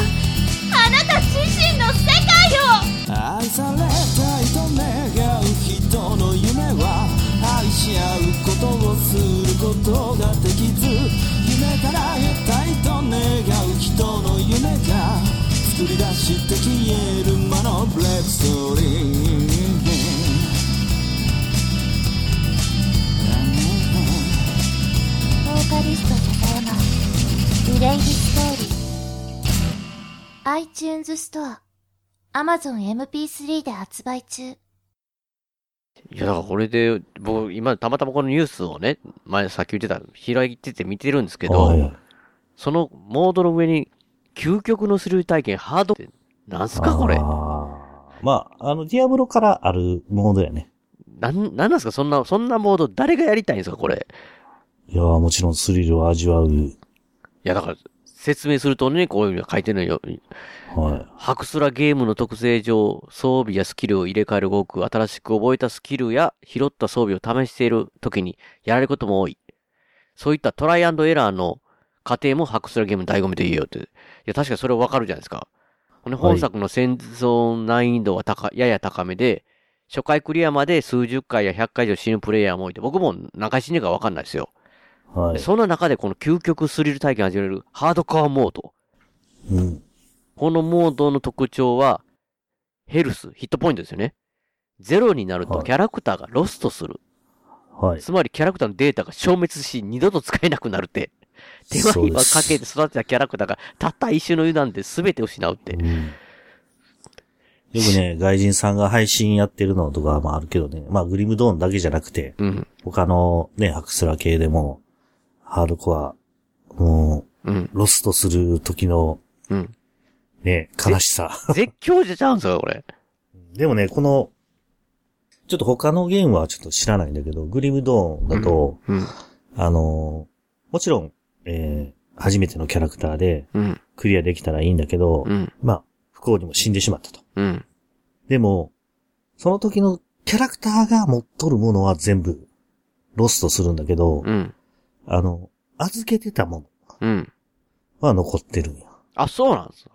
あなた自身の世界を。愛されたいと願う人の夢は愛し合うことをすることができず夢から得たいと願う人の夢が作り出して消える魔のブレイクストーリープレングストーリー iTunes ストア Amazon MP3 で発売中いや、だからこれで、僕、今、たまたまこのニュースをね、前、さっき言ってた、開いてて見てるんですけど、そのモードの上に、究極のスルー体験、ハードって、なんすか、これ？まあ、あの、ディアブロからあるモードやね。なん、なんですか、そんな、そんなモード、誰がやりたいんですか、これ？いやもちろんスリルを味わういや、だから、説明するとね、こういうのが書いてるのよ。はい。ハクスラゲームの特性上、装備やスキルを入れ替える動く、新しく覚えたスキルや拾った装備を試している時にやられることも多い。そういったトライアンドエラーの過程もハクスラゲームの醍醐味と言えよって。いや、確かにそれはわかるじゃないですか。本作の戦争難易度は高、やや高めで、初回クリアまで数十回や100回以上死ぬプレイヤーもいて、僕も何回死ぬかわかんないですよ。はい。そんな中でこの究極スリル体験を味わえるハードコアモード。うん。このモードの特徴は、ヘルス、ヒットポイントですよね。ゼロになるとはいキャラクターがロストする。はい。つまりキャラクターのデータが消滅し、二度と使えなくなるって。手間暇かけて育てたキャラクターが、たった一瞬の油断で全て失うってう。んよくね、外人さんが配信やってるのとかもあるけどね。まあ、グリムドーンだけじゃなくて、うん。他のね、ハクスラ系でも、ハードコア、もうん。う、ロストする時の、うん。ね、悲しさ。絶叫じゃちゃうんすか、これ。でもね、この、ちょっと他のゲームはちょっと知らないんだけど、グリムドーンだと、うん。あのーもちろん、えー、初めてのキャラクターでうん。クリアできたらいいんだけど、うん。まあ、不幸にも死んでしまったと。うん。でも、その時のキャラクターが持っとるものは全部、ロストするんだけど、うん。あの、預けてたもうん。のは残ってるんや。あ、そうなんですか。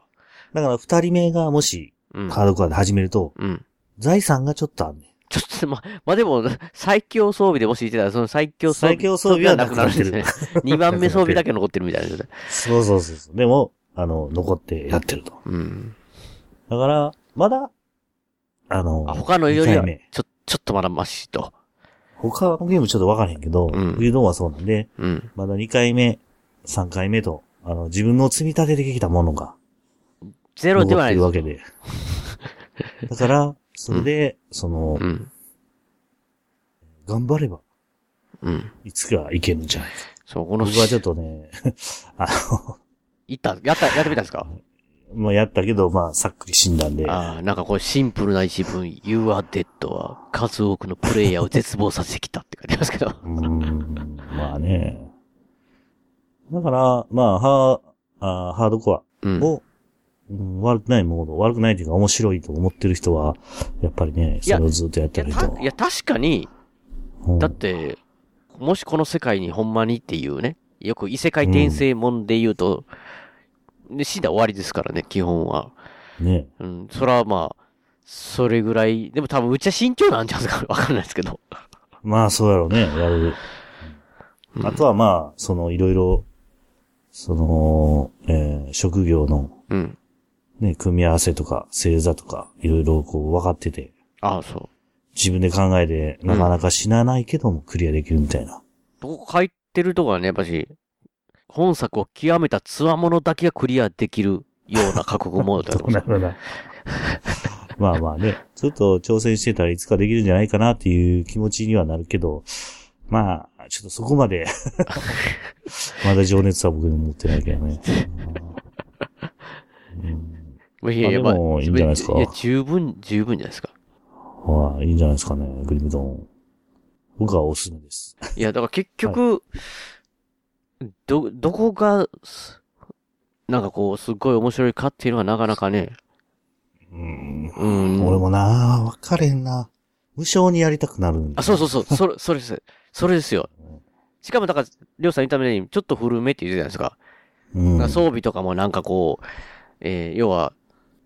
だから二人目がもし、うん。ハードコアで始めると、うん。財産がちょっとあんねん。ちょっと、ま、まあ、でも、最強装備でもし言ってたら、その最強装備。最強装備はなくなってるんですね。2番目装備だけ残ってるみたいな。そうそうそうそう。でも、あの、残ってやってると。うん。だから、まだ、あの、あ、他のよりは二回目、ちょ、ちょっとまだマシと。他のゲームちょっとわからへんけど、うんウィルドンはそうなんで、うん。まだ2回目、3回目と、あの、自分の積み立ててきたものがゼロで残はないわけで。だから、それで、その、うん。頑張れば、うん。いつかいけるんじゃないか。そう、この、僕はちょっとね、あの、いった、やった、やってみたんですか？まあやったけど、まあ、さっくり死んだんで、ああ、なんかこうシンプルな一文、You are dead は数多くのプレイヤーを絶望させてきたって書いてますけど。うーん、まあね。だから、まあ、ハーあーハードコアうん。も、うん悪くないモード、悪くないというか面白いと思ってる人は、やっぱりね、それをずっとやってる人。たいや確かに、うんだって、もしこの世界にほんまにっていうね、よく異世界転生もんで言うと、で、死んだら終わりですからね、基本は。ね。うん、それはまあ、それぐらい、でも多分うちは慎重なんじゃないですか、わかんないですけど。まあ、そうやろうね、やる。うんあとはまあ、その、いろいろ、その、えー職業の、うん。ね、組み合わせとか、星座とか、いろいろこう分かってて、ああ、そう。自分で考えて、なかなか死なないけどもクリアできるみたいな。僕書いてるとこはね、やっぱし、本作を極めた強者だけがクリアできるような覚悟モードだと思います。なるほど。まあまあね、ちょっと挑戦してたらいつかできるんじゃないかなっていう気持ちにはなるけど、まあ、ちょっとそこまで、まだ情熱は僕にも持ってないけどね。うん、いやいや、まあでもいいんじゃないですか？いや、十分、十分じゃないですか。まあ、いいんじゃないですかね、グリムドーン。僕はおすすめです。いや、だから結局、ど、どこが、すなんかこう、すっごい面白いかっていうのはなかなかね、うん。うん。俺もな、わかれんな。無償にやりたくなるんだあ、そうそうそう、それ、それです。それですよ。しかもだから、りょうさん言ったみたいに、ちょっと古めって言ってたじゃないですか。うん。装備とかもなんかこう、えー要は、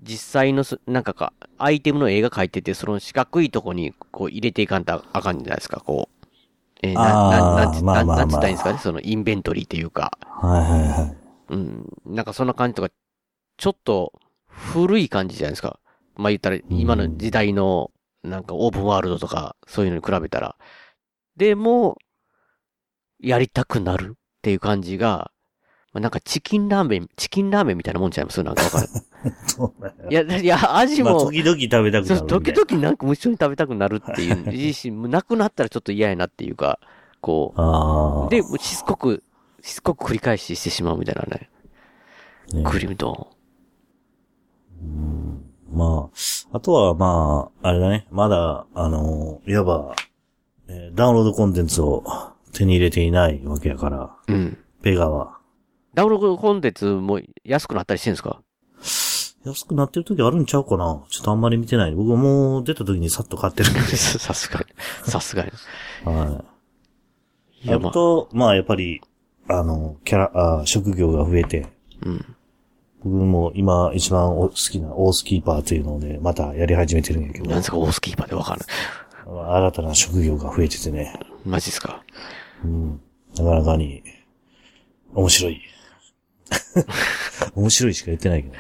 実際のす、なんかか、アイテムの絵が描いてて、その四角いとこに、こう入れていかんとあかんじゃないですか、こう。えーな、な、ななんつったらいいんですかね、そのインベントリーっていうか。はいはいはい。うん。なんかそんな感じとか、ちょっと、古い感じじゃないですか。まあ言ったら、今の時代の、なんかオープンワールドとか、そういうのに比べたら。でも、やりたくなるっていう感じが、あなんかチキンラーメン、チキンラーメンみたいなもんちゃいます？なんかわかる。いや、だいや、味まあ、も、時々食べたくなる時々なんか一緒に食べたくなるっていう、いいし、なくなったらちょっと嫌やなっていうか、こう。ああ。で、しつこく、しつこく繰り返ししてしまうみたいなね。ねクリームドまあ、あとはまあ、あれだね。まだ、あの、いわば、えーダウンロードコンテンツを手に入れていないわけやから。うん。ペガは。ダウンロードコンテンツも安くなったりしてるんですか？安くなってる時あるんちゃうかなちょっとあんまり見てない。僕はもう出た時にさっと買ってるんで。さすがに。さすがに。はい。いや、まあ、あと、まあやっぱり、あの、キャラ、あ職業が増えて、うん。僕も今一番お好きなオースキーパーというので、またやり始めてるんやけど、なんですか、オースキーパーでわかんない。新たな職業が増えててね、マジっすか？うん、なかなかに、面白い。面白いしか言ってないけど。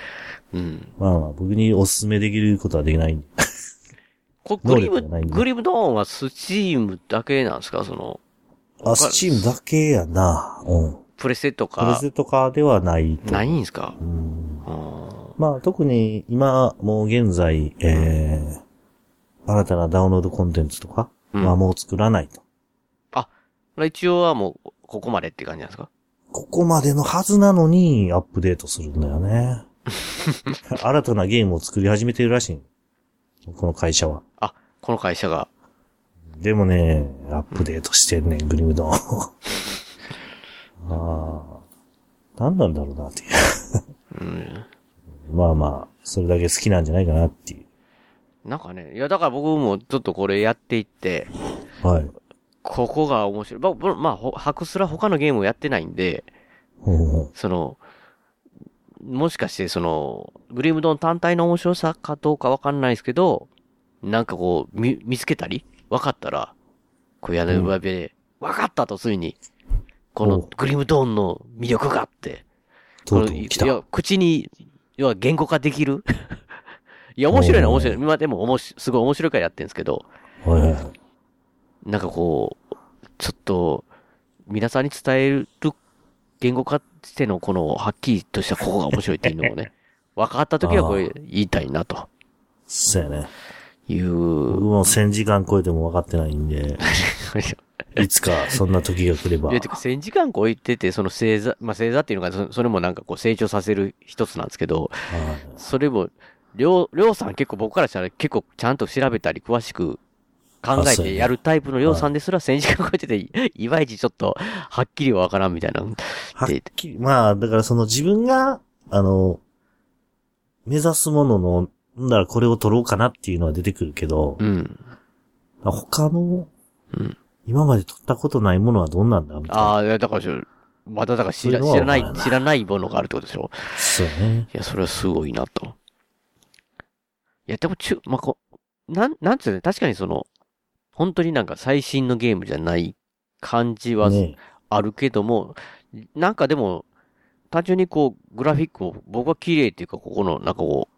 うん。まあまあ、僕におすすめできることはできないんで。こグリム、グリムドーンはスチームだけなんですか？その、あ、スチームだけやな。うん。プレステとプレか、スとかではないと。ないんですか？うん。あまあ特に今、もう現在、えー、新たなダウンロードコンテンツとかうんはもう作らないと。ー一応はもう、ここまでって感じなんですか？ここまでのはずなのにアップデートするんだよね。新たなゲームを作り始めてるらしい。この会社は。あ、この会社が。でもね、アップデートしてんねん、グリムドン。ああ。何なんだろうなっていう。うん。まあまあ、それだけ好きなんじゃないかなっていう。なんかね、いや、だから僕もちょっとこれやっていって、はい。ここが面白い。まあ、まあほ、ハクスラ他のゲームをやってないんで、その、もしかしてその、グリムドン単体の面白さかどうかわかんないですけど、なんかこう、見、見つけたり分かったら、こう屋根裏部で、分かったとついに、このおグリムドーンの魅力があって、ことの。いや、口に、要は言語化できる？いや、面白いのは面白い。今でもおもし、すごい面白いからやってるんですけど、はい。なんかこう、ちょっと、皆さんに伝える言語化してのこの、はっきりとしたここが面白いっていうのをね、分かった時はこれ言いたいな、とそうやね。いう。僕も1000時間超えても分かってないんで、いつかそんな時が来ればい。や、てか1000時間超えてて、その星座、まあ星座っていうのが、そそれもなんかこう成長させる一つなんですけど、はいそれも、りょう、りょうさん結構僕からしたら結構ちゃんと調べたり詳しく考えてやるタイプのりょうさんですら1000時間超えてて、い いまいちちょっと、はっきりはわからんみたいな。はっきり、まあ、だからその自分が、あの、目指すものの、なんだらこれを取ろうかなっていうのは出てくるけどう、ん。他のうん、今まで取ったことないものはどんなんだみたいな。ああ、だからし、まだだから知ら知らないわから、ない知らないものがあるってことでしょそうね。いや、それはすごいなと。いや、でも、ちゅ、まあ、こ、なん、なんつうの、確かにその、本当になんか最新のゲームじゃない感じはねあるけども、なんかでも、単純にこう、グラフィックも僕は綺麗っていうか、ここの、なんかこ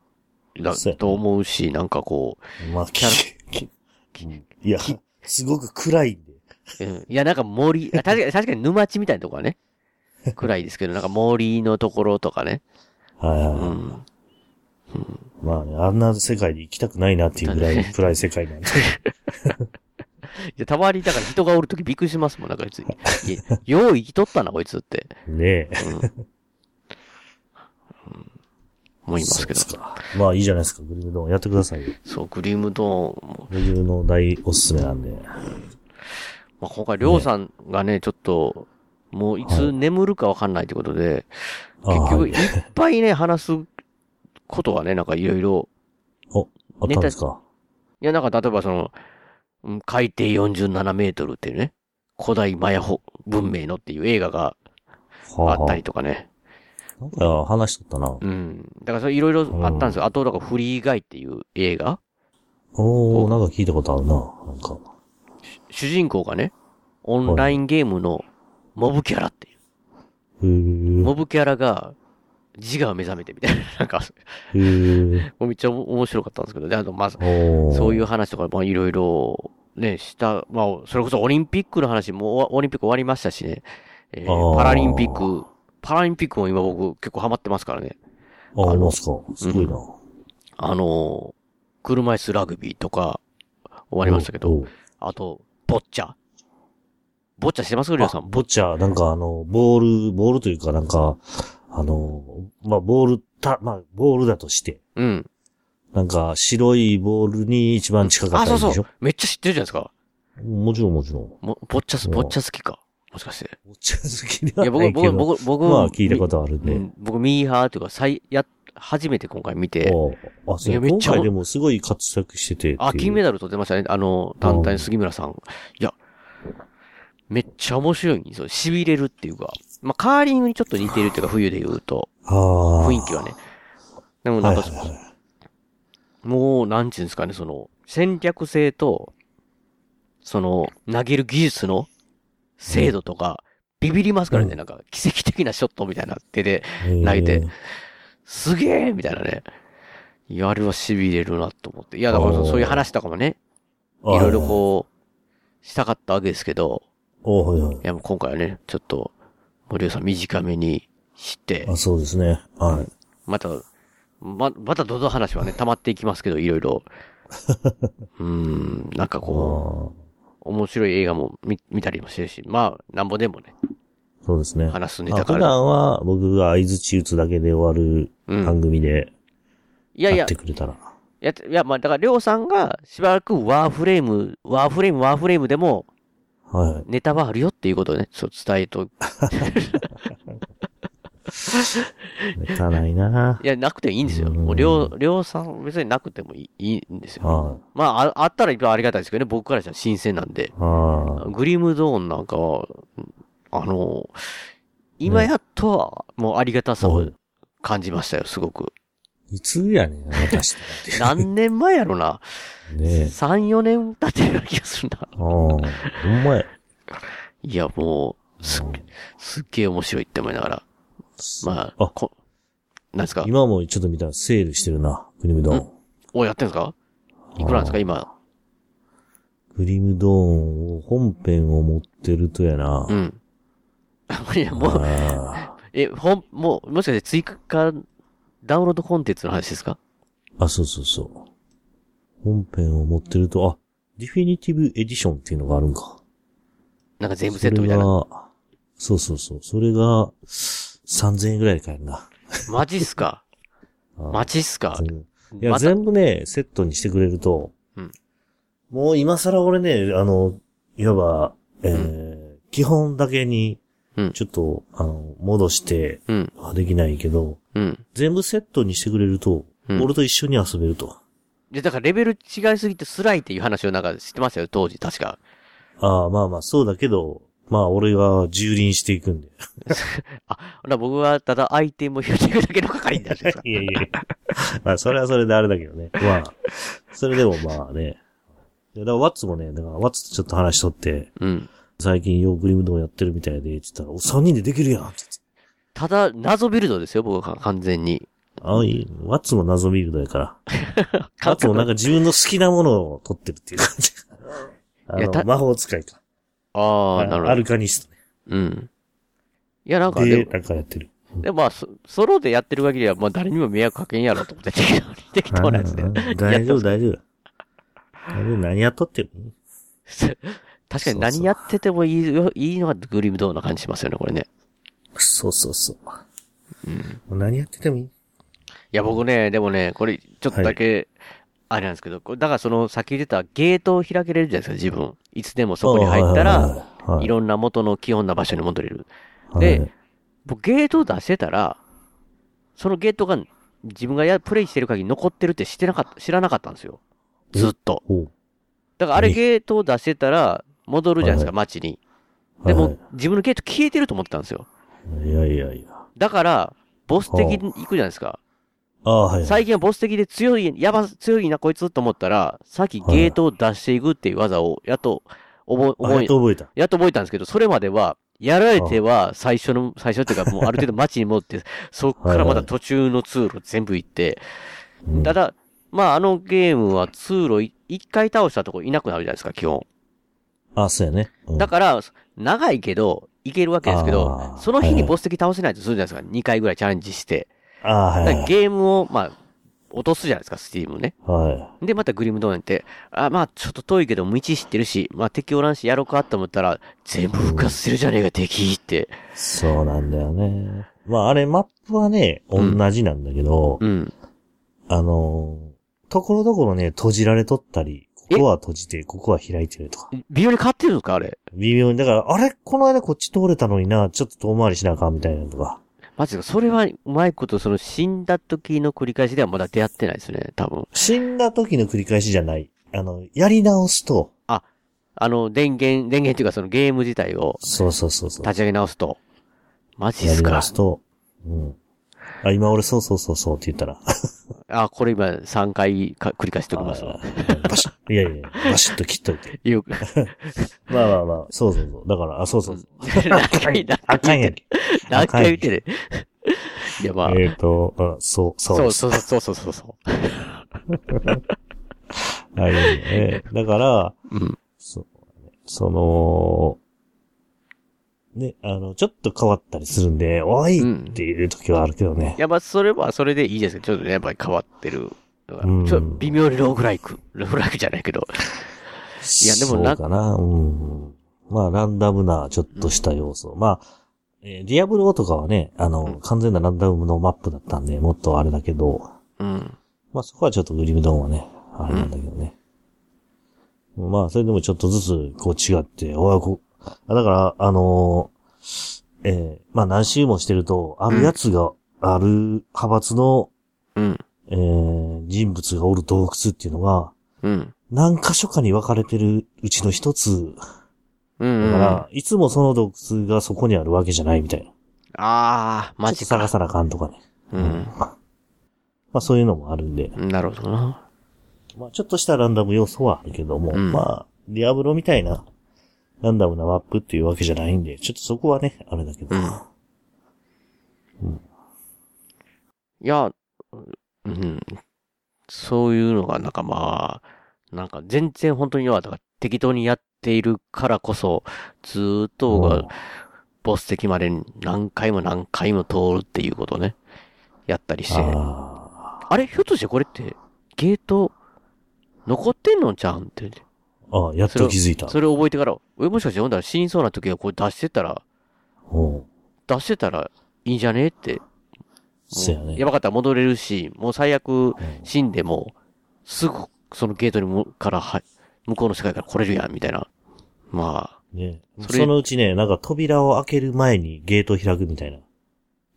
う、だと思うし、なんかこまあ、キャききいや、すごく暗いんで。う、うん、いや、なんか森、あ確かに、確かに沼地みたいなとこはね、暗いですけど、なんか森のところとかね、はいはいはい。うん。まあね、あんな世界で生きたくないなっていうぐらい暗い世界なんで。いや、たまに、だから人がおるときびっくりしますもん、なんか別に。いや、よう生きとったな、こいつって。ねえ。うん。うん思いますけど。まあいいじゃないですか、グリムドンやってくださいよ。そう、グリムドーンも。僕の大おすすめなんで。まあ、今回、りょうさんがね、ちょっと、もういつ眠るかわかんないってことで、あはい結局いっぱいね、話すことがね、なんかいろいろ、あったんですか？いや、なんか例えばその、うん海底47メートルっていうね、古代マヤホ文明のっていう映画がはあったりとかね。なんか話しとったな。うん。だからそれいろいろあったんですよ。あと、だからフリーガイっていう映画おー、なんか聞いたことあるな。なんか。主人公がね、オンラインゲームのモブキャラっていう。へー。モブキャラが自我を目覚めてみたいな。なんか、めっちゃ面白かったんですけど、で、あと、まず、おー。そういう話とか、まあ、いろいろ、ね、した、まあ、それこそオリンピックの話も、オリンピック終わりましたしね、えーパラリンピックパラリンピックも今僕結構ハマってますからね。あ、ああのりますか。すごいな。あのー車椅子ラグビーとか、終わりましたけど、あと、ボッチャ。ボッチャしてます？りょうさあん。ボッチャ、なんかあの、ボール、ボールというかなんか、あの、まあ、ボール、た、まあ、ボールだとして、うん。なんか白いボールに一番近かっあ、たりでしょ？そうそう。めっちゃ知ってるじゃないですか。もちろんもちろん。もボッチャす、うんボッチャ好きか。もしかして。ボッチャ好きではいや、僕、いけど。僕、僕、まあ聞いたことあるんで。うん僕、ミーハーというか、最、や、初めて今回見て、おうあ、そう今いやめっちゃ回でもすごい活躍しててっていう。あ、金メダル取ってましたね。あの、団体の杉村さん。いや、めっちゃ面白いんですよ。痺れるっていうか。まあ、カーリングにちょっと似てるっていうか、冬で言うと。雰囲気はね。でもなんか、はいはいはいもう、なんちゅうんですかね、その、戦略性と、その、投げる技術の精度とか、ビビりますからね、うんなんか、奇跡的なショットみたいな手で、えー投げてすげえみたいなね。いや、あれは痺れるなと思って。いや、だからそういう話とかもね、あいろいろこう、したかったわけですけど、い。や、もう今回はね、ちょっと、森尾さん短めにして、あ、そうですね。はい。また、ま、またどの話はね、溜まっていきますけど、いろいろ。うーん、なんかこう、面白い映画も見見たりもしてるし、まあ、なんぼでもね、そうですね。話すネタから。段は僕が合図打つだけで終わるうん番組でいやいややっ、てくれたら。やって、いや、まあ、だから、りょうさんが、しばらくワーフレーム、ワーフレーム、ワーフレームでも、はい。ネタはあるよっていうことをね、そう伝えと、ネタないな いや、なくてもいいんですよ。うんもう、りょう、りょうさん、別になくてもいいいいんですよ。はまあ、ああったら一番ありがたいですけどね、僕からしたら新鮮なんでい。。はグリムゾーンなんかは、あの、今やっとは、もうありがたさを感じましたよ、すごく。い。いつやねん、私。何年前やろな。ねえ。3、4年経ってるような気がするな。ああ、ほんまや。いや、もう、すっげ、すっげえ面白いって思いながら。まあ、あこ、なんですか？今もちょっと見たらセールしてるな、グリムドーン。お、やってんすか？いくらなんですか、今？グリムドーンを、本編を持ってるとやな。うん。いや、もう、あえ、ほん、もう、もしかして追加、ダウンロードコンテンツの話ですか？あ、そうそうそう。本編を持ってると、あ、ディフィニティブエディションっていうのがあるんか。なんか全部セットみたいな。それがそうそうそう。それが、3000円ぐらいで買えるな。マジっすか？あマジっすか？全部いや、また全部ね、セットにしてくれると、うんもう今更俺ね、あの、いわば、えー基本だけにうん、ちょっと、あの、戻して、できないけど、うん。全部セットにしてくれると、うん俺と一緒に遊べると。で、だからレベル違いすぎて辛いっていう話をなんか知ってましたよ、当時、確か。ああ、まあまあ、そうだけど、まあ俺が蹂躙していくんで。あ、ほら僕はただアイテムを拾っていくだけの係になるんですか いやいやまあ、それはそれであれだけどね。まあ、それでもまあね。いやだからワッツもね、だからワッツとちょっと話しとって、うん。最近ヨーグリムドンやってるみたいで、って言ったら、お、3人でできるやんって。ただ、謎ビルドですよ、僕は完全に。あ、いい。ワッツも謎ビルドやから。ワッツもなんか自分の好きなものを取ってるっていう感じ。あ いやたの、魔法使いか。ああ、なるほどアル。カニストね。うん。いや、なんかで、でも、なんかやってる。でもまあ、ソソロでやってる限りは、まあ誰にも迷惑かけんやろと思って、適当なやつであ。ー大丈夫、大丈夫。大丈夫、何やっとってる 確かに何やっててもいいよ、いいのがグリムドーンな感じしますよね、これね。そうそうそう。うん。何やっててもいいいや、僕ね、でもね、これ、ちょっとだけ、あれなんですけど、これだからその、さっき言ってたゲートを開けれるじゃないですか、自分。いつでもそこに入ったら、はいいろんな元の基本な場所に戻れる。はいで、僕ゲートを出してたら、そのゲートが自分がやプレイしてる限り残ってるって知ってなかった、知らなかったんですよ。ずっと。だからあれ何ゲートを出してたら、戻るじゃないですか、は街に。でも、はい自分のゲート消えてると思ってたんですよ。いやいやいや。だから、ボス的に行くじゃないですか。ああ、はい。最近はボス的で強い、やば、強いなこいつと思ったら、さっきゲートを出していくっていう技を、やっと、覚え、あやっと覚えた。やっと覚えたんですけど、それまでは、やられては、最初の、最初っていうか、もうある程度街に戻って、そっからまた途中の通路全部行って、うんただ、まああのゲームは通路い一回倒したとこいなくなるじゃないですか、基本。あ、そうやね。うんだから、長いけど、いけるわけですけどその日にボス敵倒せないとするじゃないですか。2回ぐらいチャレンジして。ああ、はい、はい。ゲームを、まあ、落とすじゃないですか、スティームね。はで、またグリムドーンって、あ、まあ、ちょっと遠いけど、道知ってるし、まあ、敵おらんし、やろうかと思ったら、全部復活してるじゃねえか、敵って。い。そうなんだよね。まあ、あれ、マップはね、同じなんだけど、うん。あのー、ところどころね、閉じられとったり、ここは閉じて、ここは開いてるとか。微妙に変わってるんですか、あれ？微妙に、だから、あれ？この間こっち通れたのにな、ちょっと遠回りしなあかんみたいなのとか。マジで、それは、うまいこと、その、死んだ時の繰り返しではまだ出会ってないですね、多分。死んだ時の繰り返しじゃない。あの、やり直すと、あの、電源、電源っていうか、そのゲーム自体をそうそうそうそう。立ち上げ直すと。マジっやり直すか。すと、うん。あ、今俺そうそうそうそうって言ったら。あ、これ今3回か繰り返しておきますわ。バシッ、いやいや、バシッと切っといて。よく。まあまあまあ、そうそうそう。だから、あ、そうそうそう。何回、何回言ってる？何回言ってる？いや、まあ。えっ、と、あそう、そう。そうそうそうそうそうそはい、えーだから、う。うん。そう、その、ね、あの、ちょっと変わったりするんで、おいうんっていう時はあるけどねい。や、まあ、それはそれでいいですけど、ちょっとね、やっぱり変わってる。うんちょっと微妙にローグライク。ローグライクじゃないけど。いやでもなそうかな。うん。まあ、ランダムな、ちょっとした要素。まあ、えーディアブロとかはね、あの、うん完全なランダムのマップだったんで、もっとあれだけど、うん。まあそこはちょっとグリムドンはね、あれなんだけどね。まあ、それでもちょっとずつ、こう違って、おい、こだから、あのーえーまあ何周もしてると、あるやつが、ある派閥の、うん。えー人物がおる洞窟っていうのが、うん。何箇所かに分かれてるうちの一つ。うん。だから、いつもその洞窟がそこにあるわけじゃないみたいな。ああ、マジか。ちょっと探さなあかんとかね。うん。まあそういうのもあるんで。なるほどな。まあちょっとしたランダム要素はあるけども、うんまあ、ディアブロみたいな、ランダムなマップっていうわけじゃないんで、ちょっとそこはね、あれだけど。うんいや、うん。そういうのがなんかまあ、なんか全然本当には、だから適当にやっているからこそ、ずーっとうんが、ボス敵まで何回も何回も通るっていうことをね、やったりして。ああれひょっとしてこれって、ゲート、残ってんのちゃうんって。あ、ああ、やっと気づいた。それを覚えてから、え、もしかして読んだら死にそうな時はこれ出してたら、うん。出してたらいいんじゃねって。そうやね。やばかったら戻れるし、もう最悪うん死んでも、すぐそのゲートにむからは、向こうの世界から来れるやん、みたいな。まね。それそのうちね、なんか扉を開ける前にゲートを開くみたいな。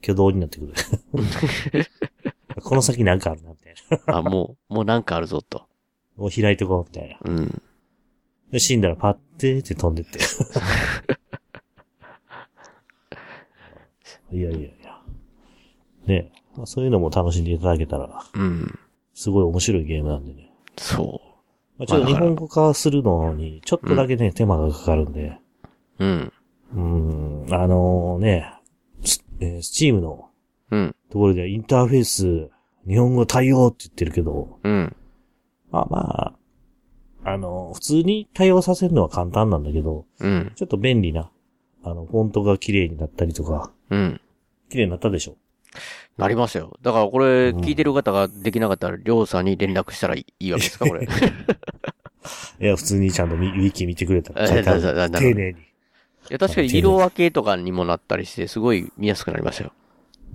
挙動になってくる。この先なんかあるな、みたいな。あ、あ、もう、もうなんかあるぞ、と。もう開いてこう、みたいな。うん。で、死んだらパッてーって飛んでって。いやいやいや。ねまあ、そういうのも楽しんでいただけたら、うん。すごい面白いゲームなんでね。そまあ、ちょっと日本語化するのに、ちょっとだけね、手間がかかるんで。う。うん。うん、あのね、スえー、スチームのうん。ところではインターフェース、日本語対応って言ってるけど、うん。まあまあ、あの、普通に対応させるのは簡単なんだけど、うん。ちょっと便利な、あの、フォントが綺麗になったりとか、うん。綺麗になったでしょ？なりましたよ。だからこれ、うん聞いてる方ができなかったら、りょうさんに連絡したらいいわけですか、これ。いや、普通にちゃんとミウィキ見てくれたら、丁寧に。いや、確かに色分けとかにもなったりして、すごい見やすくなりましたよ。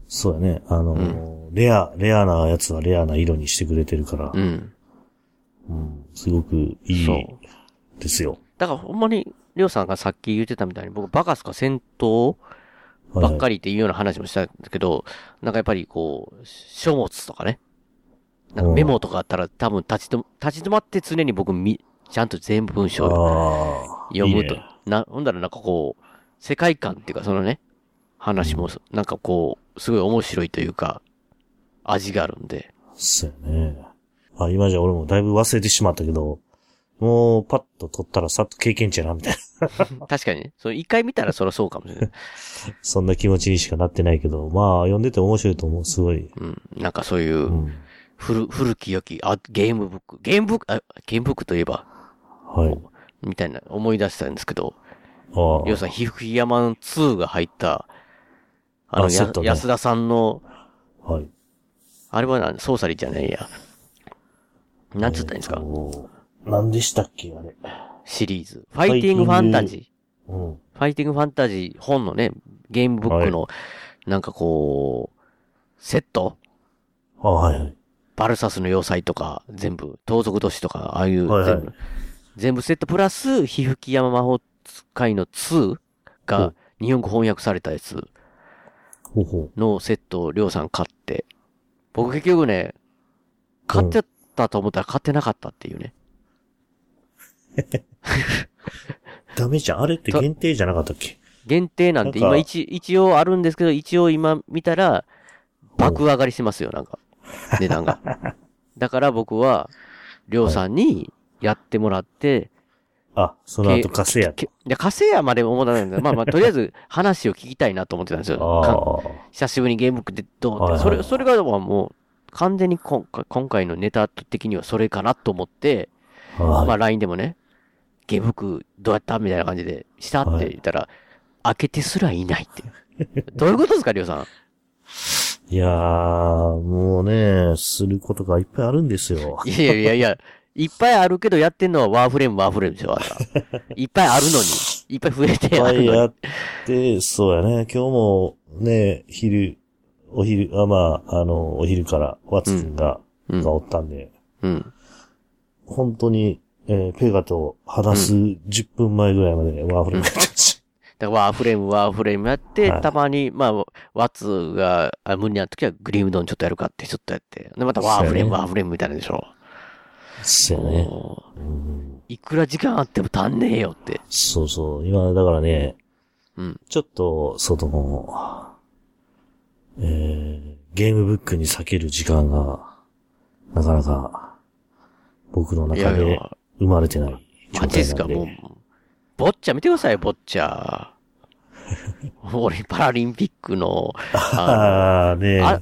そうだね。あのーレア、レアなやつはレアな色にしてくれてるから、うん。うんすごくいいですよ。だからほんまに、りょうさんがさっき言ってたみたいに、僕バカスか戦闘ばっかり。りっていうような話もしたんだけど、なんかやっぱりこう、書物とかね。なんかメモとかあったら多分立ちと、立ち止まって常に僕み、ちゃんと全部文章。読むと。いいねな、ほんだらなんかこう、世界観っていうかそのね、話も、なんかこう、すごい面白いというか、味があるんで。そうやね。あ、今じゃ俺もだいぶ忘れてしまったけど、もうパッと取ったらさっと経験値やな、みたいな。確かにね、その一回見たらそりゃそうかもしれない。そんな気持ちにしかなってないけど、まあ、読んでて面白いと思う、すごい。うん。なんかそういうう、ん。古、古き良き、あ、ゲームブック。ゲームブック、あ、ゲームブックといえば、はい。みたいな思い出したんですけど、ああ要するに、皮膚山の2が入った、あの、ね安田さんの、はい。あれは何？ソーサリーじゃないや。なんつったらいいんですか？お何でしたっけあれ。シリーズ。ファイティングファンタジー。うん。ファイティングファンタジー本のね、ゲームブックの、なんかこう、セット？あはいはい。バルサスの要塞とか、全部、盗賊都市とか、ああいう、はいはい全部、全部セットプラス、皮膚き山魔法使いの2うがん日本語翻訳されたやつほうほのセットをりょうさん買って、僕結局ね、買ってたと思ったら買ってなかったっていうね。う。ダメじゃん。あれって限定じゃなかったっけ？限定なんてなんか今一、一応あるんですけど、一応今見たら、爆上がりしてますよ、なんか。値段が。だから僕は、りょうさんにやってもらって、あ、その後稼や。けいや、カセヤまで思ったんだけど、まあまあ、とりあえず話を聞きたいなと思ってたんですよ。かああ。久しぶりにゲームでどうって。はいはいそれ、それがもう、完全に今回今回のネタ的にはそれかなと思って、はいまあ LINE でもね、ゲームブックどうやったみたいな感じで、したって言ったら、開けてすらいないって。どういうことですか、りょうさん？いやー、もうね、することがいっぱいあるんですよ。いやいやいやいっぱいあるけどやってんのはワーフレームワーフレームでしょ、あなたいっぱいあるのに、いっぱい増えてあるのに。いっぱいやって、そうやね。今日もね、昼、お昼、あ、まあ、あの、お昼から、ワッツ君が、うんがおったんで、うん。本当に、えーペガと話す10分前ぐらいまでワーフレームやってましだからワーフレーム、ワーフレームやって、はいたまに、まあ、ワッツがあ無理な時はグリームドンちょっとやるかってちょっとやって。で、またワーフレーム、ねワーフレームみたいなでしょ。た。そうやね。もううんいくら時間あっても足んねえよって。そうそう。今、だからね、うん。ちょっと、その、えー、ゲームブックに避ける時間が、なかなか、僕のい中で生まれてない状マジですか、態なんで。もう。ボッチャ見てください、ボッチャ。俺、パラリンピックの、あああ、ねの、あ、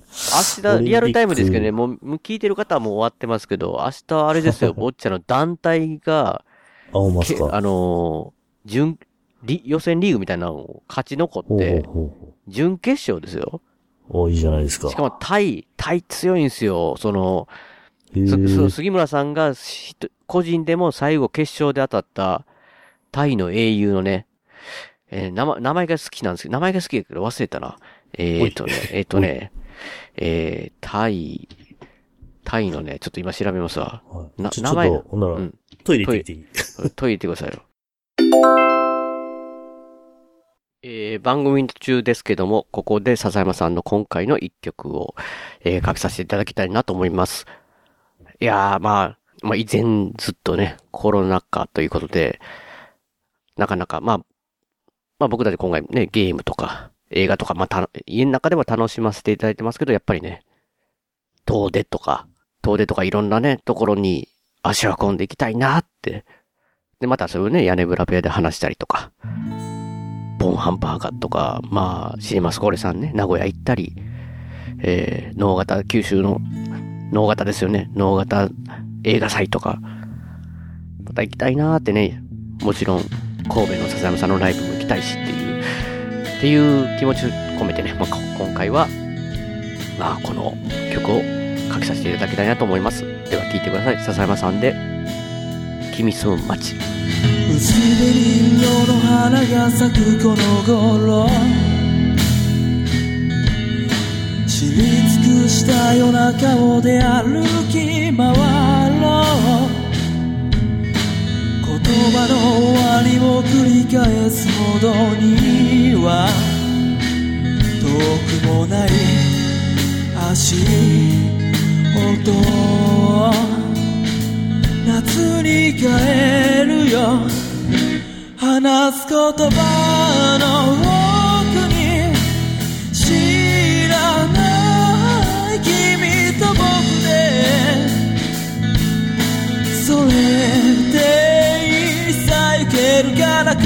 明日、リアルタイムですけどね、もう、聞いてる方はもう終わってますけど、明日あれですよ、ボッチャの団体が、あ、ほんまあのー、準、リ予選リーグみたいなのを勝ち残ほうほうって、ほうほ準決勝ですよ。う。おいいじゃないですか。しかもタイ、タイ強いんですよ。その、そう杉村さんが個人でも最後決勝で当たったタイの英雄のね、えー名前、名前が好きなんですけど、名前が好きだけど忘れたな。えー、っとね、えーっとね、えー、タイ、タイのね、ちょっと今調べますわ。はい名前と、ほんなら、うんトイレ行っていい？トイレ行ってくださいよ。えー、番組中ですけども、ここで笹山さんの今回の一曲を、えー、かけさせていただきたいなと思います。いやー、まあ、まあ、以前ずっとね、コロナ禍ということで、なかなか、まあ、まあ僕たち今回ね、ゲームとか、映画とか、まあた、家の中では楽しませていただいてますけど、やっぱりね、遠出とか、遠出とかいろんなね、ところに足を運んでいきたいなって。で、またそれをね、屋根裏部屋で話したりとか、ボンハンバーガーとか、まあ、シネマスコーレさんね、名古屋行ったり、えー、能型、九州の、能型ですよね、能型映画祭とか、また行きたいなーってね、もちろん、神戸の笹山さんのライブも行きたいしっていう、っていう気持ちを込めてね、まあ、今回は、まあ、この曲をかけさせていただきたいなと思います。では聴いてください。笹山さんで、君住む街。薄紅色の花が咲くこの頃。知り尽くした夜中を出歩き回ろう。言葉の終わりを繰り返すほどには遠くもない足音。夏に帰るよ。話す言葉の奥に知らない君と僕でそれでいいさ行けるからこ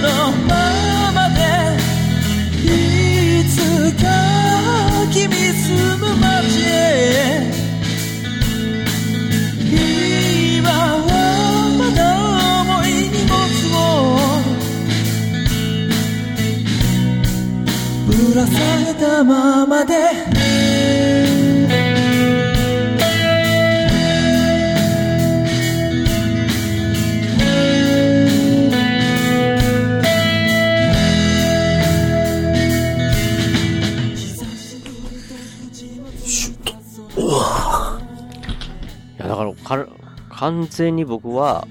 のまらされたままでいや、だから、か完全に僕は、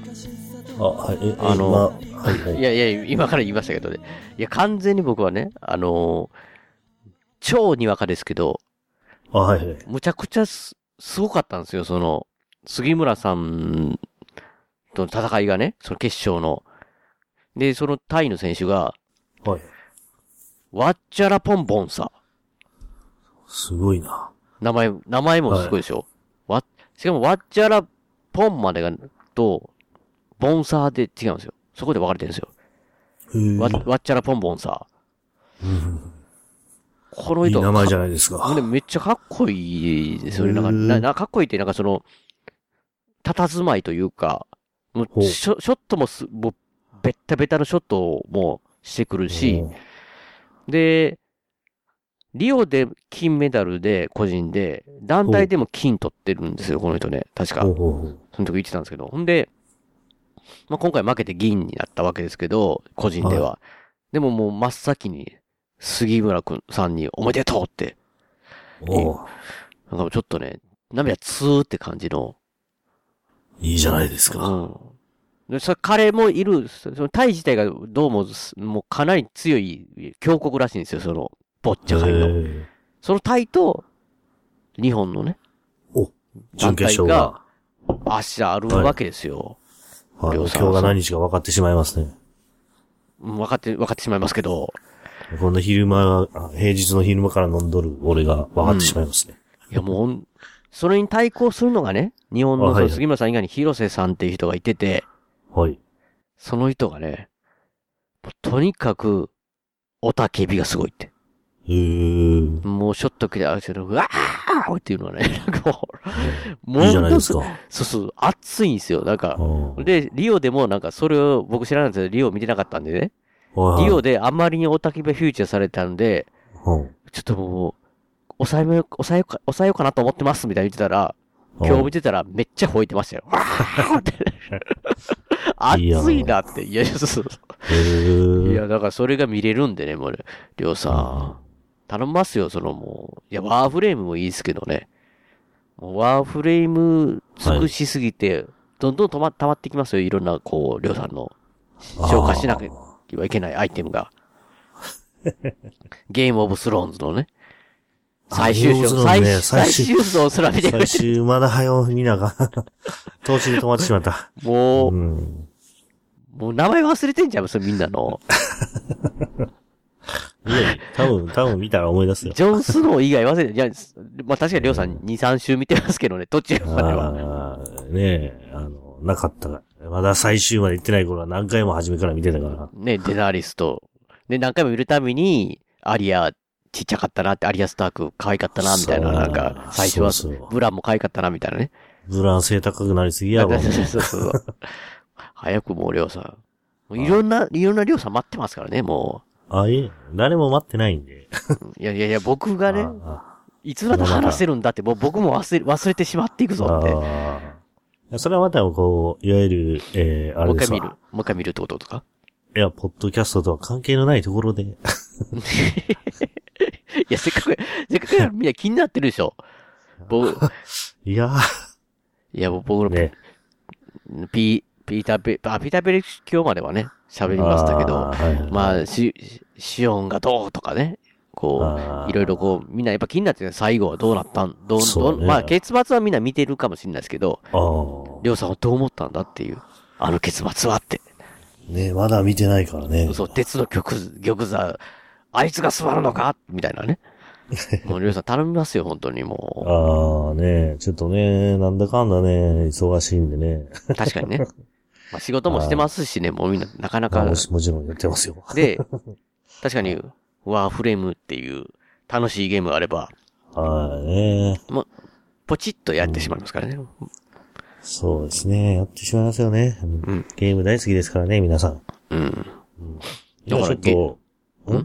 あ、はい、え、あの今はいはいい。やいや、今から言いましたけどね。いや、完全に僕はね、あのー超にわかですけど、あ、はいはい。むちゃくちゃす、すごかったんですよ、その、杉村さんとの戦いがね、その決勝の。で、そのタイの選手が、はい。ワッチャラポンボンさ。すごいな。名前、名前もすごいでしょ。わ、しかもワッチャラポンまでが、と、ボンサーで違うんですよ。そこで分かれてるんですよ。へーワワッチャラポンボンサー。うんこの人いい名前じゃないですか。でめっちゃかっこいいですよね。なんか、かっこいいって、なんかその、佇まいというか、もほううショショットもす、もう、ベッタベタのショットをもうしてくるし、で、リオで金メダルで、個人で、団体でも金取ってるんですよ、この人ね。確か。その時言ってたんですけど。ほんで、まあ、今回負けて銀になったわけですけど、個人では。でももう真っ先に、杉村くんさんにおめでとうっておうなんかちょっとね、涙ツーって感じの。いいじゃないですか。うん。で、それ彼もいる、そそのタイ自体がどうもす、もうかなり強い強国らしいんですよ、その、ボッチャ界の。そのタイと、日本のね、お、準決勝が。明日あるわけですよ。はい、今日が何日か分かってしまいますね。うん分かって、分かってしまいますけど、こんな昼間、あ平日の昼間から飲んどる俺が分かってしまいますね。いやもうそれに対抗するのがね、日本のその杉村さん以外に広瀬さんっていう人がいてて、はい。その人がね、とにかく、おたけびがすごいって。へー。もうショット切れあるけど、うわーっていうのはね、なんかもう、もういいじゃないですか。そうそう、熱いんですよ。なんか、うんで、リオでもなんかそれを僕知らないんですけど、リオ見てなかったんでね。はいリオであんまりにおたけびがフューチャーされたんで、うんちょっともう、抑えめ、抑えようか、抑えようかなと思ってますみたいに言ってたら、今日見てたらめっちゃ吠えてましたよ。わーって。熱いなって。いや、そうそういや、だからそれが見れるんでね、もうね、りょうさん。頼みますよ、そのもう。いや、ワーフレームもいいですけどね。もうワーフレーム尽くしすぎて、どんどん溜ま溜まってきますよ、いろんな、こう、りょうさんの消化しなきゃいけないアイテムが。ゲームオブスローンズのね。最終章、最ズね最最終終章すら見てくれ最て、終まだ早う見ながら、途中で止まってしまった。もう、うん。もう名前忘れてんじゃん、それみんなの。いや多分、多分見たら思い出すよ。ジョン・スノー以外忘れて、いや、まあ確かにりょうさん2、3週見てますけどね、途中までは。ねえ、あの、なかった。まだ最終まで行ってない頃は何回も初めから見てたから。ね、デナーリスと。で、何回も見るたびに、アリア、ちっちゃかったなって、アリア・スターク可愛かったな、みたいな、なんか、最初はブランも可愛かったな、みたいなね。ブラン背高くなりすぎやろ。そうそうそう。早くもう、りょうさん。いろんな、いろんなりょうさん待ってますからね、もあ、いえ、誰も待ってないんで。う。いやいやいや、僕がね、あいつまで話せるんだって、もう僕も忘れ、忘れてしまっていくぞあって。それはまたこう、いわゆる、えー、あれですもう一回見る？わ。もう一回見るってこととか？いや、ポッドキャストとは関係のないところで。いや、せっかく、せっかくやみんな気になってるでしょ。僕、いやいや、僕のー、ね。ピー、ピーターペ、あ、ピーターペレ今日まではね、喋りましたけどあ、ーはいはいまあ、し、シオンがどうとかね、こう、いろいろこう、みんなやっぱ気になってる最後はどうなったん、どう、どう、まあ、結末はみんな見てるかもしれないですけど。りょうさんはどう思ったんだっていう、あの結末はって。ねまだ見てないからね。そう、鉄の玉、玉座、あいつが座るのか？みたいなね。もうりょうさん頼みますよ、本当にもああ、ねちょっとね、なんだかんだね、忙しいんでね。う。確かにね。まあ、仕事もしてますしね、もうみんな、なかなかもちろんやってますよ。で、確かに、ワーフレームっていう楽しいゲームがあれば、はいね。ポチッとやってしまいますからね。そうですね。やってしまいますよね。んゲーム大好きですからね、皆さん。うん。じゃあちょっと、ん？ん？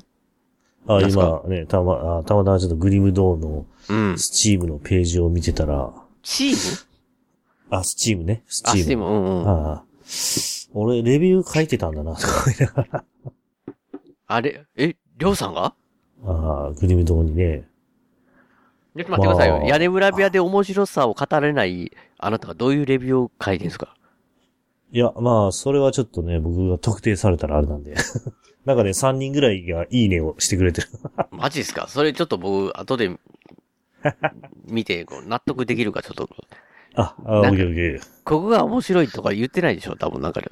あ、なんすか？今ね、たま、あたまたまちょっとグリムドーンのうん。スチームのページを見てたら、チーム？あ、スチームね、スあ、チーム。スチーム、うんうん。ああ。俺、レビュー書いてたんだな、とか思いながら。あれ、え、りょうさんが？ああ、グリムドーンにね。ちょっと待ってくださいよ。まあ屋根裏部屋で面白さを語れない、あなたがどういうレビューを書いてるんですか？いや、まあ、それはちょっとね、僕が特定されたらあれなんで。なんかね、3人ぐらいがいいねをしてくれてる。マジですか？それちょっと僕、後で、見て、こう納得できるかちょっと。あ、あ、オなんかッケーオッケー。ここが面白いとか言ってないでしょ？多分なんかで。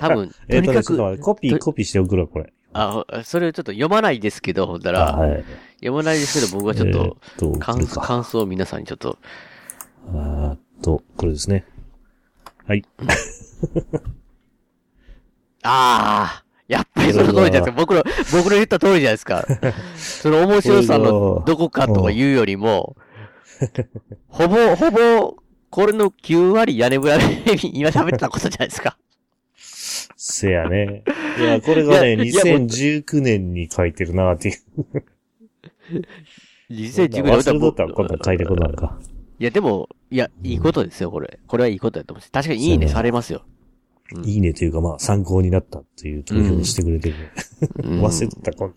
多分、えっとにかちょっと待ってく、コピー、とコピーして送るわ、これ。あ、それをちょっと読まないですけど、ほんだあ、ら、はい。読まないですけど、僕はちょっと、えーっと、感想を皆さんにちょっと、あーっと、これですね。はい。ああやっぱりその通りじゃないですか。僕の、僕の言った通りじゃないですか。その面白さのどこかとか言うよりも、ほぼ、ほぼ、これの9割屋根裏で今喋ってたことじゃないですか。せやね。いや、これがね、いやいやもう2019年に書いてるなっていう。2019年忘れとったらこん書いてこなんか。いや、でも、いや、いいことですよ、これ。これはいいことだと思うし。確かにいいねされますよ。うんいいねというか、まあ、参考になったっていう投票にしてくれてる。うん忘れとった、こん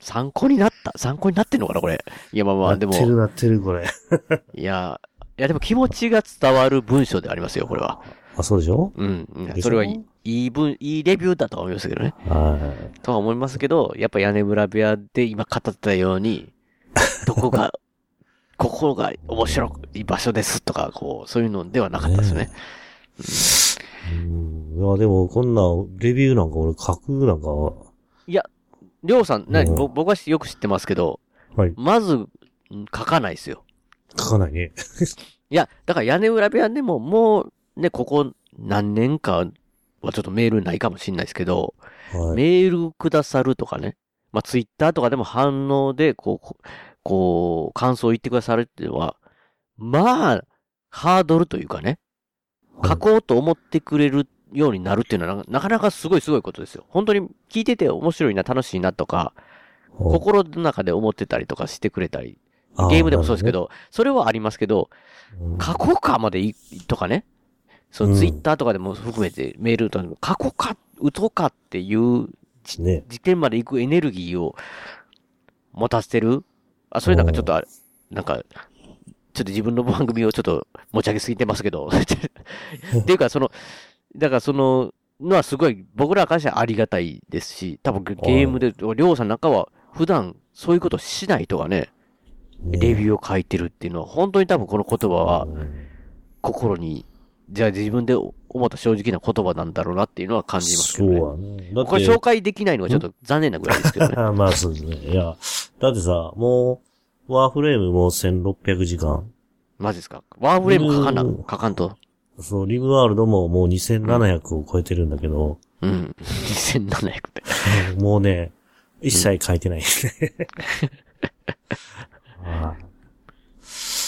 参考になった？参考になってんのかな、これ。いや、まあまあ、でもなっ、てるなってる、これ。いや、いや、でも気持ちが伝わる文章でありますよ、これは。あ、そうでしょ？うん。それはいい、いい文、いいレビューだとは思いますけどね。はとは思いますけど、やっぱ屋根裏部屋で今語ったように、どこが、ここが面白い場所ですとか、こう、そういうのではなかったですね。い。うん。いや、でも、こんな、レビューなんか俺書くなんか、いや、りょうさん、なうんぼ僕はよく知ってますけど、はい。まず、ん書かないですよ。書かないね。いや、だから屋根裏部屋でももう、ね、ここ何年かはちょっとメールないかもしれないですけど、はい。メールくださるとかね。まあ、ツイッターとかでも反応で、こう、ここう、感想を言ってくださるっていうのは、まあ、ハードルというかね、はい書こうと思ってくれるようになるっていうのはな、なかなかすごいすごいことですよ。本当に聞いてて面白いな、楽しいなとか、心の中で思ってたりとかしてくれたり、ゲームでもそうですけ、ど、それはありますけど、うん書こうかまでいとかね。そのうん。ツイッターとかでも含めてメールとかでも書こうか、打とうかっていうね。時点まで行くエネルギーを持たせてる？あ、それなんかちょっとあれ、なんか、ちょっと自分の番組をちょっと持ち上げすぎてますけど。っていうか、その、だからその、のはすごい僕らからしてはありがたいですし、多分ゲームで、りょうさんなんかは普段そういうことしない人がね、ねレビューを書いてるっていうのは、本当に多分この言葉はうん。心に、じゃあ自分で思った正直な言葉なんだろうなっていうのは感じますけどね。そうやね。だって、これ紹介できないのがちょっと残念なぐらいですけどね。あまあそうですね。いや、だってさ、もう、ワーフレームもう1600時間。マジですか？ワーフレーム書かん書かんと。そう、リブワールドももう2700を超えてるんだけど、うん。2700って。もうね、一切書いてない。あ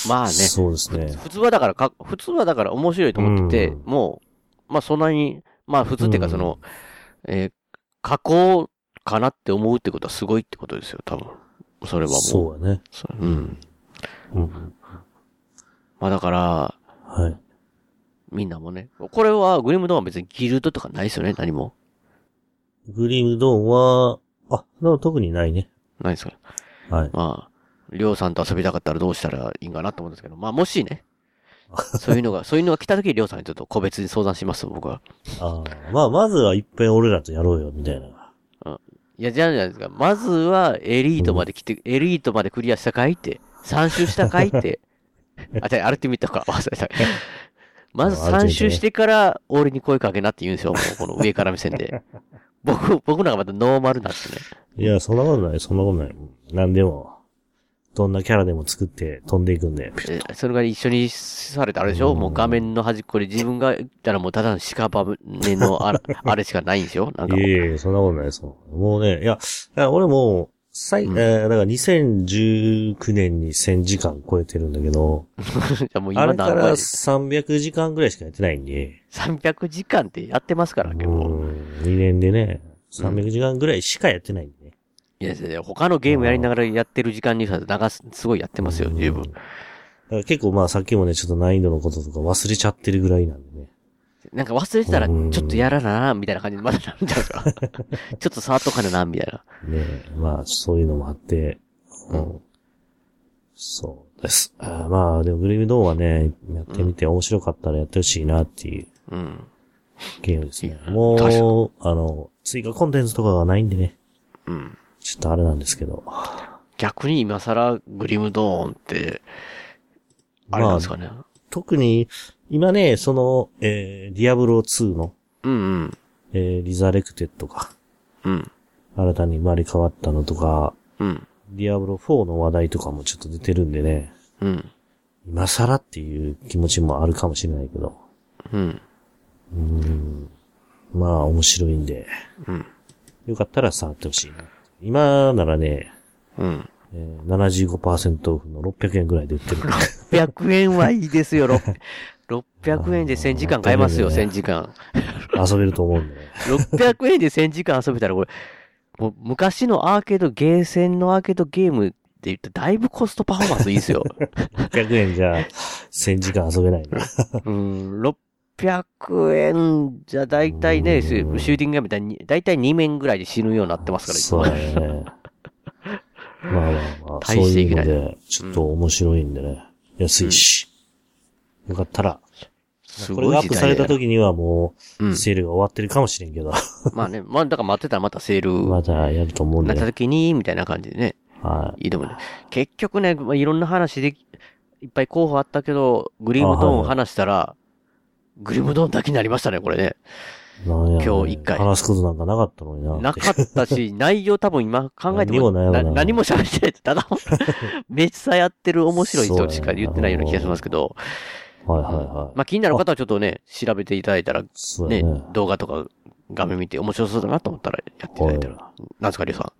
まあね。そうですね。普通はだからか、普通はだから面白いと思ってて、うんもう、まあそんなに、まあ普通っていうかうんその、えー加工かなって思うってことはすごいってことですよ、多分。それはもう。そうやね。そううん。うん。まあだから、はい。みんなもね。これはグリムドーンは別にギルドとかないですよね、何も。グリムドーンは、あ、特にないね。ないですかはい。まあ、りょうさんと遊びたかったらどうしたらいいんかなと思うんですけど、まあもしね、そういうのが、そういうのが来た時りょうさんにちょっと個別に相談します、僕は。ああ、まあ、まずは一遍俺らとやろうよ、みたいな。いや、じゃあじゃないですか。まずは、エリートまで来て、エリートまでクリアしたかいって、3周したかいって。あ、じゃあ、アルティミットか。忘れた。まず3周してから、俺に声かけなって言うんですよ。もう、この上から目線で。僕、僕なんかまたノーマルなんですね。いや、そんなことない、そんなことない。なんでも、どんなキャラでも作って飛んでいくんで。えそれが一緒にされたあれでしょ？もう画面の端っこで自分が言ったらもうただの屍のあら あれしかないんでしょ？なんか。いえいえ、そんなことないです。もうね、いや、俺も、最、うんえーだから2019年に1000時間超えてるんだけど、もうあれから今何回300時間ぐらいしかやってないんで、300時間ってやってますから、う。ん、2年でね、300時間ぐらいしかやってないんでね。いや、他のゲームやりながらやってる時間にさ、流す、すごいやってますよ、十分だ。から結構まあさっきもね、ちょっと難易度のこととか忘れちゃってるぐらいなんでね。なんか忘れてたら、ちうんょっとやらなな、みたいな感じでまだなるんじゃないですか。ちょっと触っとかなな、みたいな。ねまあそういうのもあって、うん。うんそうです。あーまあでも Grim Dawn はね、やってみて面白かったらやってほしいなっていううん。ゲームですね。確もう、あの、追加コンテンツとかがないんでね、うん。ちょっとあれなんですけど。逆に今更 Grim Dawn って、あれなんですかね。特に、今ね、その、えー、 Diablo 2の、うんうん。えー、リザレクテッドが、うん。新たに生まれ変わったのとか、うん。ディアブロ4の話題とかもちょっと出てるんでね、うん。今更っていう気持ちもあるかもしれないけど、うん。うーん、まあ面白いんで、うん。よかったら触ってほしいな。今ならね、うん。えー、75%オフの600円ぐらいで売ってる。600円はいいですよ、ろ600円で1000時間買えますよ、あー1000時間。遊べると思うんでね。600円で1000時間遊べたらこれ、もう昔のアーケード、ゲーセンのアーケードゲームって言ってだいぶコストパフォーマンスいいですよ。600円じゃ1000時間遊べないな。うん、600円じゃだいたいね、シュうんーティングゲームだいたいだいたい2面ぐらいで死ぬようになってますから、そうね。まあまあまあ、そう大していうのいけないで、ちょっと面白いんでね。安いし。よかったら、すこれがアップされた時にはもう、うん。セールが終わってるかもしれんけど、まあね、まあだから待ってたらまたセールまたやると思うんなった。時に、みたいな感じでね。はい。いいと思うね。結局ね、まあ、いろんな話で、いっぱい候補あったけど、グリムドーンを話したら、グリムドーンだけになりましたね、これね。今日一回話すことなんかなかったのにな。なかったし、内容多分今考えても、何も喋ってない。ただ、めっちゃやってる面白い人しか言ってないような気がしますけど、はいはいはい。まあ気になる方はちょっとね、調べていただいたら、ね動画とか画面見て面白そうだなと思ったらやっていただいたら。なんですか、リュウさ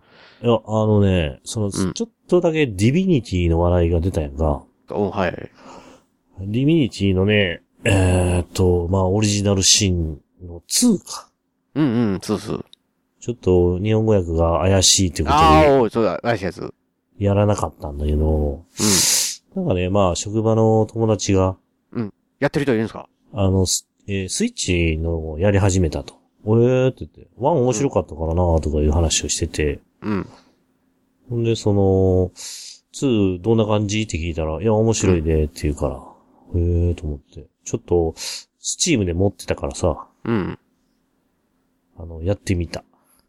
いや、あのね、その、んちょっとだけ Divinity の笑いが出たやんか。ん。おはい。 Divinity のね、えーっと、まあ、 Original Sin の2か。うんうん、そうそう。ちょっと日本語訳が怪しいってことああ、で、おうそうだ、怪しいやつ。うん。やらなかったんだけど、なんかね、まあ、職場の友達が、やってる人いるんですか？あの、スえースイッチのをやり始めたと。えーって言って、ワン面白かったからなとかいう話をしてて、うん。ほんで、その、2どんな感じ？って聞いたら、いや、面白いでって言うから、へえーと思って。ちょっと、スチームで持ってたからさ、うん。あの、やってみた。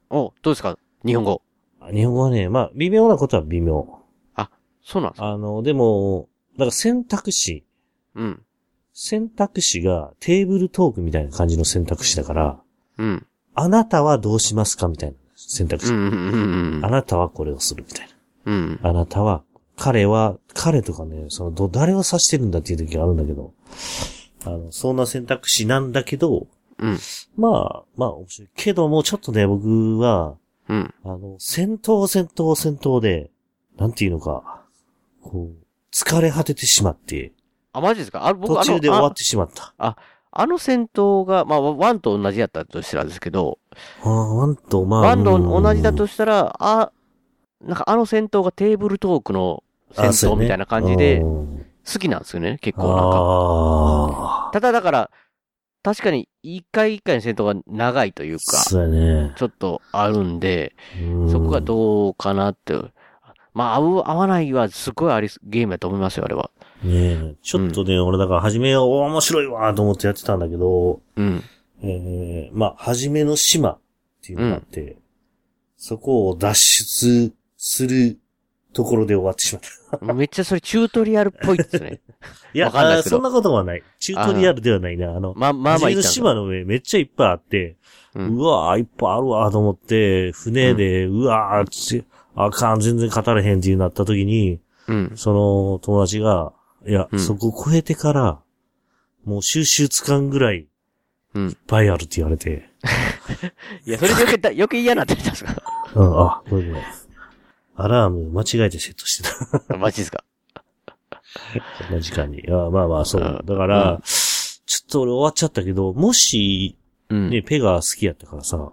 お、どうですか？日本語。あ日本語はね、まあ、微妙なことは微妙。そうなんですか？あの、でも、だから選択肢、うん。選択肢がテーブルトークみたいな感じの選択肢だから、うん。あなたはどうしますかみたいな選択肢。うん。うん。うんあ。なたはこれをするみたいうん。な。あなたは、彼は、彼とかね、その、ど、誰を指してるんだっていう時があるんだけど、あの、そんな選択肢なんだけど、うん。まあ、まあ、面白い。けども、ちょっとね、僕は、うん。あの、戦闘、戦闘、戦闘で、なんていうのか、こう、疲れ果ててしまって、あ、マジですか？あ、僕途あの、あ中で終わってしまった。あの戦闘が、まあ、ワンと同じやったとしたらですけど、ああ、ワンと、まあ、ワンとうん同じだとしたら、あ、なんかあの戦闘がテーブルトークの戦闘みたいな感じでうん好きなんですよね、結構なんか。あただだから、確かに一回一回の戦闘が長いというあ、か、そうやね。ちょっとあるんで、うんそこがどうかなって。まあ、合う、合わないはすごいあり、ゲームやと思いますよ、あれは。ねえ、ちょっとね、俺だから、初めは、お面白いわと思ってやってたんだけど、うん。ええまあ、初めの島っていうのがあって、そこを脱出するところで終わってしまった。めっちゃそれチュートリアルっぽいですね。いや、わかんないですけど。あそんなことはない。チュートリアルではないな。あの、まあまあまあ島の上めっちゃいっぱいあって、ううんわぁ、いっぱいあるわと思って、船で、うわぁ、つあかん、全然語れへんっていうなった時に、うん。その友達が、いや、うん。そこ超えてから、もう収集つかんぐらい、うん。いっぱいあるって言われて、いや、それで余計だ、余計嫌になってたんですか？うん、あ、これね、アラーム間違えてセットしてた。マジですか？こんな時間に。あまあまあ、そううん。だから、ちょっと俺終わっちゃったけど、もし、うん。ね、ペガ好きやったからさ、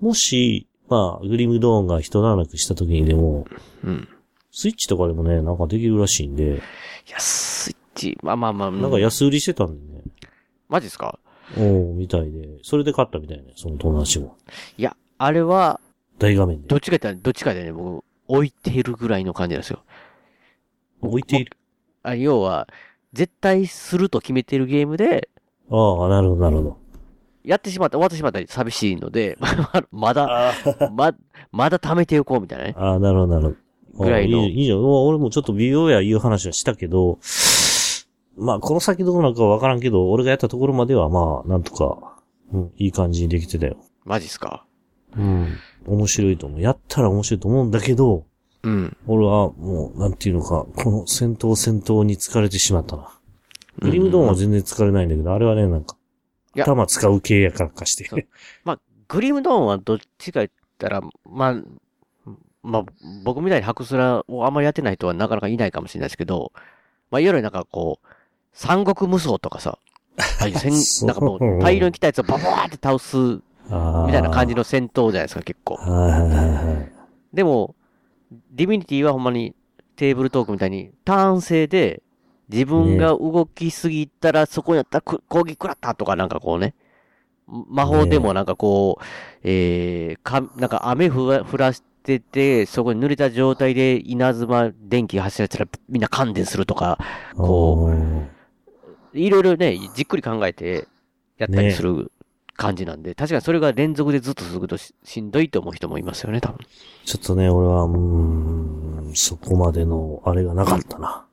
もし、まあ、グリムドーンが一段落した時にでも、うん。スイッチとかでもね、なんかできるらしいんで、いや、スイッチ、まあまあまあ、なんか安売りしてたんでね。マジですか？おうみたいで、それで買ったみたいね、その友達も。いや、あれは、大画面でど。っちか言ったら、どっちかでね、僕、置いているぐらいの感じなんですよ。置いている。あ要は、絶対すると決めてるゲームで、ああ、なるほど、なるほど。やってしまった、終わってしまったら寂しいので、まだ、ま、まだ貯めておこうみたいなね。ああ、なるほど、なるほど。ぐらいのいいいいじゃん。俺もちょっと美容やいう話はしたけど、まあ、この先どうなるかわからんけど、俺がやったところまでは、まあ、なんとか、うん、いい感じにできてたよ。マジっすか？うん。面白いと思う。やったら面白いと思うんだけど、うん。俺はもう、なんていうのか、この戦闘戦闘に疲れてしまったな。グリムドーンは全然疲れないんだけど、あれはね、なんか、頭使う系やからかして。まあ、グリムドーンはどっちか言ったら、まあ、まあ、僕みたいにハクスラをあんまりやってない人はなかなかいないかもしれないですけど、まあ、いわゆるなんかこう、三国無双とかさ、ああいう戦なんかもう大量に来たやつをババーって倒すみたいな感じの戦闘じゃないですか、結構。でも、ディミニティはほんまにテーブルトークみたいに、ターン制で、自分が動きすぎたら、そこにやったらく攻撃食らったとかなんかこうね、魔法でもなんかこう、えー、か、なんか雨降らしてて、そこに濡れた状態で稲妻電気走らせたらみんな感電するとか、こう。う、いろいろね、じっくり考えてやったりする感じなんで、確かにそれが連続でずっと続くとししんどいと思う人もいますよね、多分。ちょっとね、俺は、うーん、そこまでの、あれがなかったな。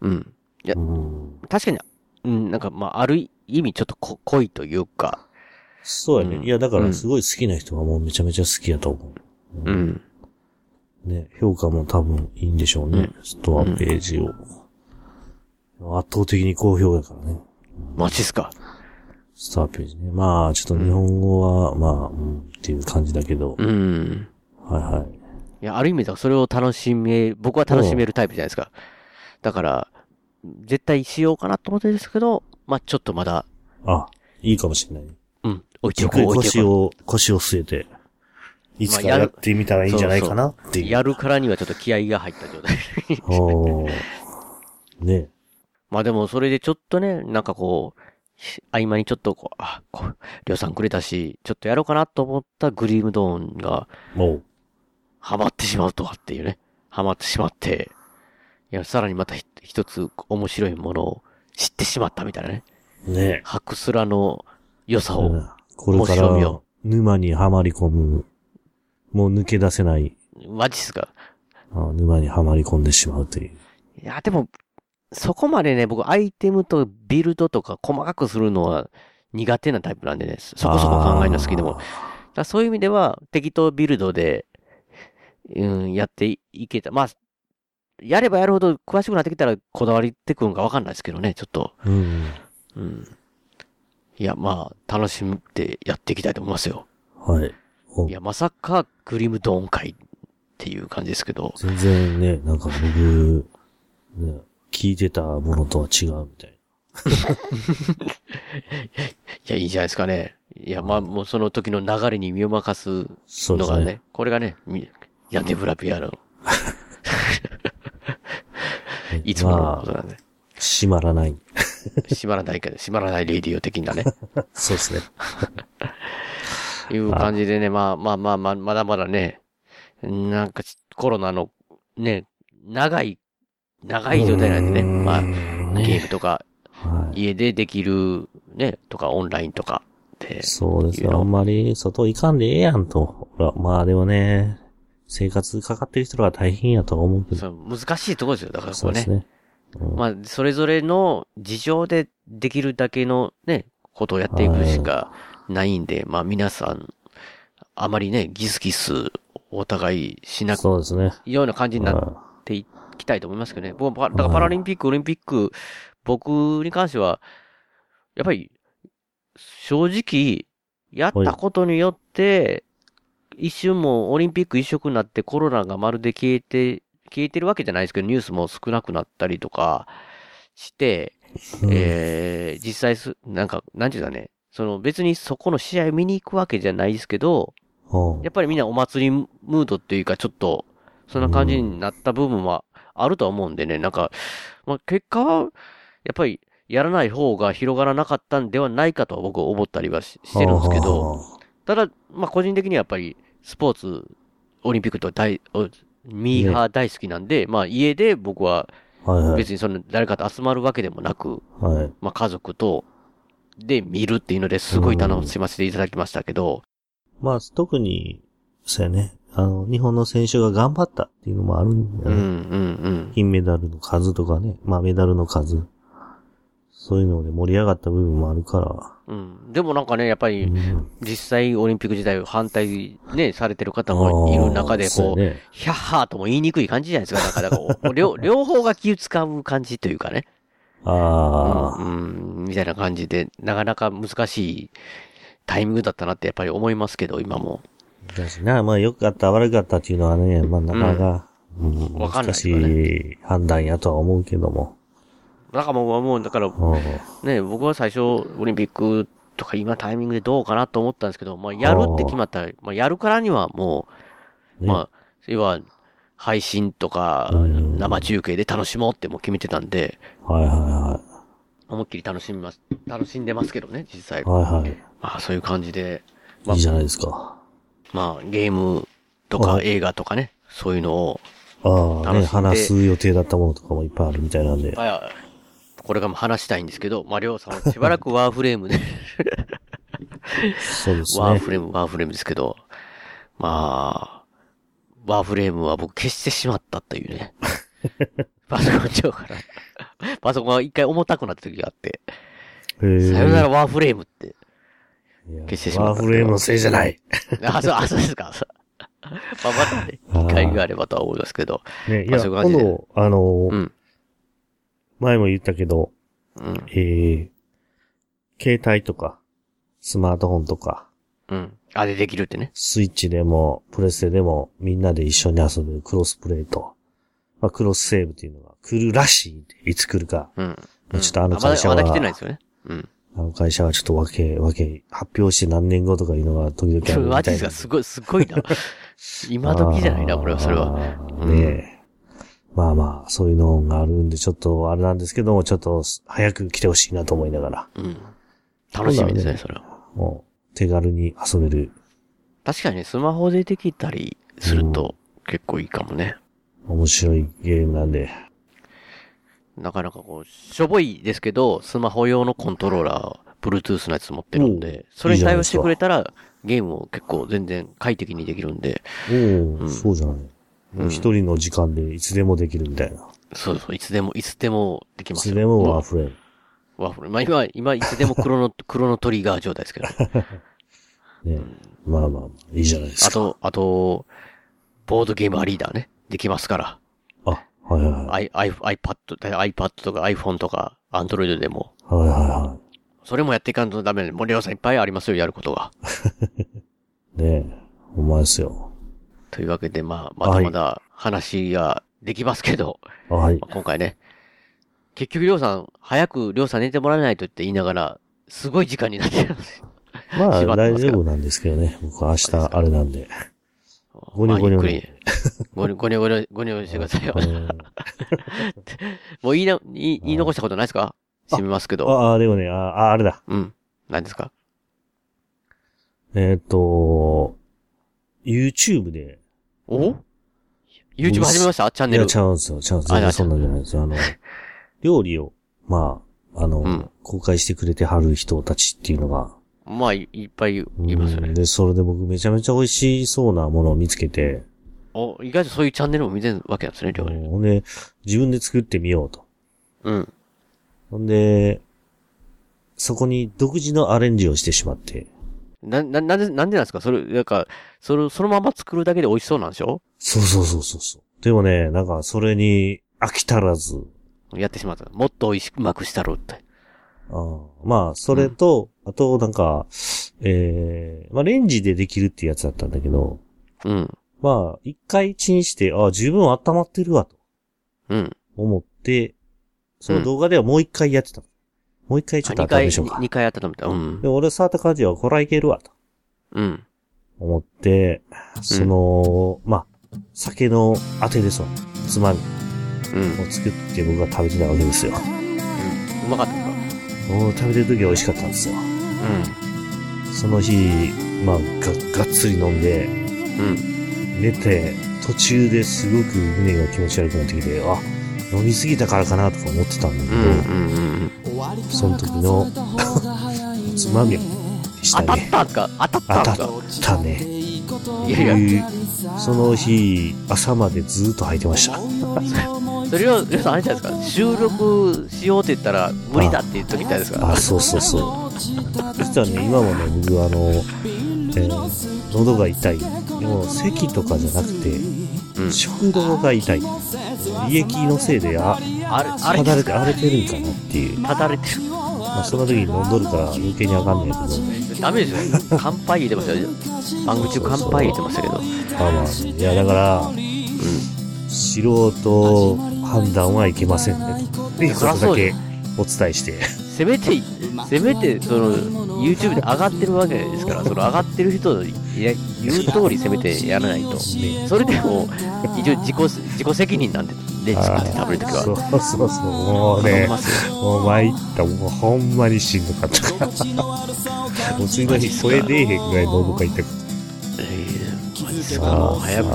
うん。いやうん。確かに、うん、なんか、まあ、ある意味ちょっとこ濃いというか、そうやね。うんいや、だからすごい好きな人はもうめちゃめちゃ好きやと思う。うん。ね、評価も多分いいんでしょうね。ストアページを。圧倒的に好評やからね。マジっすか。ストアページね。まあ、ちょっと日本語は、まあ、うん、っていう感じだけど。うん。はいはい。いや、ある意味ではそれを楽しめ、僕は楽しめるタイプじゃないですか。だから、絶対しようかなと思ってるんですけど、まあ、ちょっとまだ、あ、いいかもしれない。うん、置いておこう、置いて腰おこを、腰を据えて、いつかまあやってみたらいいんじゃないかなってう。いう。やるからにはちょっと気合が入った状態。おーね。まあでも、それでちょっとね、なんかこう、し合間にちょっとこう、あ、こう、りょうさんくれたし、ちょっとやろうかなと思ったグリームドーンが、もう、ハマってしまうとはっていうね。ハマってしまって、いや、さらにまたひ一つ面白いものを知ってしまったみたいなね。ね。ハクスラの良さを。うんこれからを、沼にはまり込む、もう抜け出せない、マジっすか。あ沼にはまり込んでしまうという。いや、でも、そこまでね、僕アイテムとビルドとか細かくするのは苦手なタイプなんでね、そこそこ考えるの好きでも。だそういう意味では、適当ビルドで、うん、やっていけた。まあ、やればやるほど詳しくなってきたらこだわりってくるんかわかんないですけどね、ちょっと。うん。うん。いや、まあ、楽しんでやっていきたいと思いますよ。はい。おいや、まさか、グリムドーン会っていう感じですけど。全然ね、なんか僕、ね、聞いてたものとは違うみたい いや、いいじゃないですかね。いや、まあ、もうその時の流れに身を任すのがね、これがね、みヤンデブラピアの、な。いつものまあ、ことなんで。閉まらない。閉まらないけど、閉まらないレディオ的なね。そうですね。いう感じでね、まあまあまあまあ、まだまだね、なんかちコロナのね、長い、長い状態なんでね、まあ、ゲームとか、はい。家でできる、ね、とか、オンラインとかで、そうですよ。あんまり外行かんでええやんと。ほら、まあでもね、生活かかってる人が大変やとは思うけど。難しいところですよ。だからこれね。そうですね。うんまあ、それぞれの事情でできるだけのね、ことをやっていくしかないんで、まあ皆さん、あまりね、ギスギスお互いしなくそうですね。ような感じになっていきたいと思いますけどね。僕は、だからパラリンピック、オリンピック、僕に関しては、やっぱり、正直、やったことによって、一瞬もうオリンピック一色になってコロナがまるで消えて、消えてるわけじゃないですけど、ニュースも少なくなったりとかして、うん。えー、実際す、なんか、なんていうんだね、その別にそこの試合見に行くわけじゃないですけど、はやっぱりみんなお祭りムードっていうか、ちょっと、そんな感じになった部分はあるとは思うんでね、なんか、まあ、結果は、やっぱり、やらない方が広がらなかったんではないかとは僕は思ったりはししてるんですけど、ただ、まあ、個人的にはやっぱり、スポーツ、オリンピックと大、おミーハー大好きなんで、まあ、家で僕は。別にその誰かと集まるわけでもなく、はい。まあ、家族と、で見るっていうのですごい楽しませていただきましたけど、まあ、特に、そうやね。あの、日本の選手が頑張ったっていうのもあるんだうん、うよね。ん、金メダルの数とかね。まあ、メダルの数。そういうので盛り上がった部分もあるから。うん。うん。でもなんかね、やっぱり、うん実際オリンピック自体を反対ね、されてる方もいる中で、こう、ヒャッハーとも言いにくい感じじゃないですか。なんか、だから両、両方が気使う感じというかね。ああ、うん、うんみたいな感じで、なかなか難しいタイミングだったなってやっぱり思いますけど、今も。だしな、まあ良かった、悪かったっていうのはね、まあなかなか、うんわかんない難しい判断やとは思うけども。なんかもう、もう、だから、うんね、僕は最初、オリンピックとか今タイミングでどうかなと思ったんですけど、まあ、やるって決まったら、まあ、やるからにはもう、ねまあ、要は、配信とか、うん生中継で楽しもうってもう決めてたんで、はいは思いっきり楽しみます、楽しんでますけどね、実際い。はい。はいはい。まあ、そういう感じで、まあいいじゃないですか。まあ、ゲームとかはい映画とかね、そういうのを、ああ、ね、話す予定だったものとかもいっぱいあるみたいなんで。まあ、これからも話したいんですけど、まあ、りょうさんはしばらくワーフレームで、そうですねワーフ。レーム、ワーフレームですけど、まあ、ワーフレームは僕消してしまったというね。パソコン上から。パソコンが一回重たくなった時があって、さよならワーフレームって。いや消してしまったワーフレームのせいじゃない。あ、そう、あ、そうですか。まあ、またね、機会があればとは思いますけど。ね、いや、まあ今度、あのーうん。前も言ったけど、うん。えー、携帯とか、スマートフォンとか、うん。あれできるってね。スイッチでも、プレステでも、みんなで一緒に遊べるクロスプレイと、まあ、クロスセーブっていうのが来るらしい。いつ来るか。うん。ちょっとあの会社はまだ、まだ来てないですよね。うん。あの会社はちょっとわけ、わけ、発表して何年後とかいうのが時々あるみた。マジですかすごい、すごいな。今時じゃないな、これは、それは。ねえ。まあまあ、そういうのがあるんで、ちょっとあれなんですけども、ちょっと早く来てほしいなと思いながら、うん。楽しみですね、それは。もう手軽に遊べる、確かにね、スマホでできたりすると結構いいかもね。面白いゲームなんで、なかなかこう、しょぼいですけど、スマホ用のコントローラー、Bluetooth のやつ持ってるんおでう、それに対応してくれたら、ゲームを結構全然快適にできるんで、おお、んそうじゃない。もう一人の時間でいつでもできるみたいな。そうそう、いつでも、いつでもできますよ。いつでもワーフレーム。ワーフル。まあ今、今、いつでも黒の、黒のトリガー状態ですけど。ね。まあまあまあ、いいじゃないですか。あと、あと、ボードゲームアリーダーね。できますから。あ、はいはいはい。i、i、iPad、iPad とか iPhone とか Android でも。はいはいはそれもやっていかんとダメで、森尾さんいっぱいありますよ、やることが。い。ねえ、ほんまですよ。というわけで、まあ、まだまだ話ができますけど、はい。まあ今回ね、結局りょうさん、早くりょうさん寝てもらえないとって言いながら、すごい時間になってるんですよ。まあ 大丈夫なんですけどね。僕は明日あれなんで。ゴニョゴニョまあゆっくりゴニョゴニョゴニョ、ゴニョゴニョしてくださいよう。ん もう言いな、言い言い残したことないですか？閉めますけど。ああ、でもね、ああ、あれだ。うん。何ですか？えーっと、YouTube で、お ?YouTube 始めました？チャンいや、ネル。ちゃうんですよ。ちゃうん全あ然そんなんじゃないですよ。あの、料理を、まあ、あの、うん公開してくれてはる人たちっていうのが、まあ、いいっぱいいますよね。うんで、それで僕めちゃめちゃ美味しそうなものを見つけて、お、意外とそういうチャンネルも見てるわけなんですね、料理。ほんで、自分で作ってみようと。うん。ほんで、そこに独自のアレンジをしてしまって、な、な、なんで、なんでなんですか？それ、なんか、それ、そのまま作るだけで美味しそうなんでしょ？そうそうそうそうそう。でもね、なんかそれに飽き足らず、やってしまった。もっと美味しく、うまくしたろうって。まあ、それと、あとなんか、えー、まあレンジでできるっていうやつだったんだけど、うん。まあ、一回チンして、あ、十分温まってるわ、とうん。思って、その動画ではもう一回やってた。もう一回ちょっと2回、温めましょうか。二回温めた。うんで、。俺触った感じは、これはいけるわ、と。うん。思って、その、まあ、酒のあてですわ。つまみうん。を作って僕が食べてたわけですよ。うまかったか。もう食べてる時は美味しかったんですよ。うその日、まあ、が、がっつり飲んで、ん。うん。寝て、途中ですごく胸が気持ち悪くなってきて、あ、飲みすぎたからかなとか思ってたんだけど、うん。うん。うん。その時の つまみでした当たっね。たんすか当たったん当たったね。いやいや、その日、朝までずっと吐いてました。それは、皆さんあれじゃないですか、収録しようって言ったら、無理だって言っときたいですか？ら。あ、そうそうそう。実はね、今もね、僕あの、えー喉が痛い。でも、咳とかじゃなくて、うん。食道が痛い。胃液のせいで、あ、あれ、あれ荒れてるんかなっていう。ただれてる。まあ、その時に飲んどるから余計にあかんねんけど。ダメですよ。乾杯入れてましたよ。番組中乾杯入れてましたけど。まあまあ、いや、だから、う素人判断はいけませんね。っていうことだけお伝えして。ん。せめて、せめて、その、YouTube で上がってるわけですから、その上がってる人のいや言う通りせめてやらないと。それでも、一応自己、自己責任なんで、ね、作って食べるときは。そうそうそう。もうね。もう参った。もうほんまにしんどかったから。も う次の日声出えへんぐらい喉が痛くて。えーマジですかもう早く、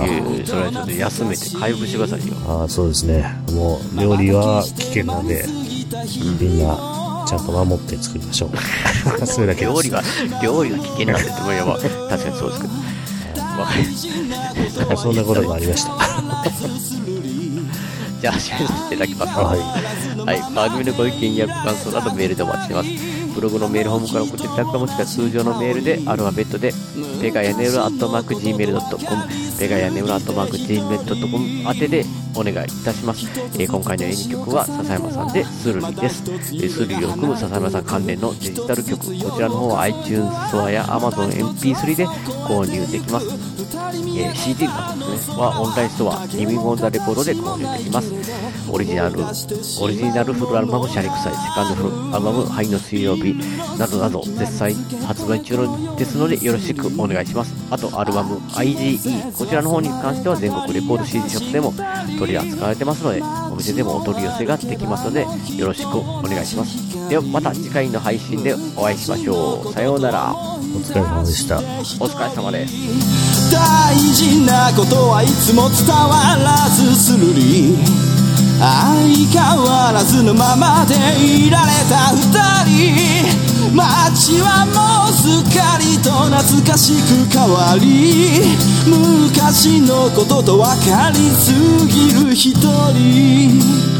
それはちょっと休めて回復してくださいよ。ああ、そうですね。もう料理は危険なんで、みんなちゃんと守って作りましょう。それだけです。料理は、料理は危険なんでって、やまあ確かにそうですけど。そんなことがありました。じゃあ、始めさせていただきます。はい。はい、番組のご意見やご感想などメールでお待ちしてます。ブログのメールホームから送っていただくかもしくは通常のメールでアルファベットでペガヤネウラアットマーク Gmail.com ペガヤネウラアットマーク Gmail.com 宛てでお願いいたします。えー今回の演技曲は笹山さんでスルリです。えースルリを含む笹山さん関連のデジタル曲、こちらの方は iTunes ストアや Amazon MP3 で購入できます。えー CD などですね、はオンラインストア、リビングオンザレコードで購入できます。オリジナル、オリジナルフルアルバム、シャリクサイ、セカンドフルアルバム、灰の水曜日、などなど、絶賛発売中ですので、よろしくお願いします。あと、アルバム、IGE、こちらの方に関しては全国レコード CD ショップでも取り扱われてますので、お店でもお取り寄せができますので、よろしくお願いします。では、また次回の配信でお会いしましょう。さようなら。お疲れ様でした。お疲れ様です。大事なことはいつも伝わらずするり相変わらずのままでいられた二人街はもうすっかりと懐かしく変わり昔のことと分かりすぎる一人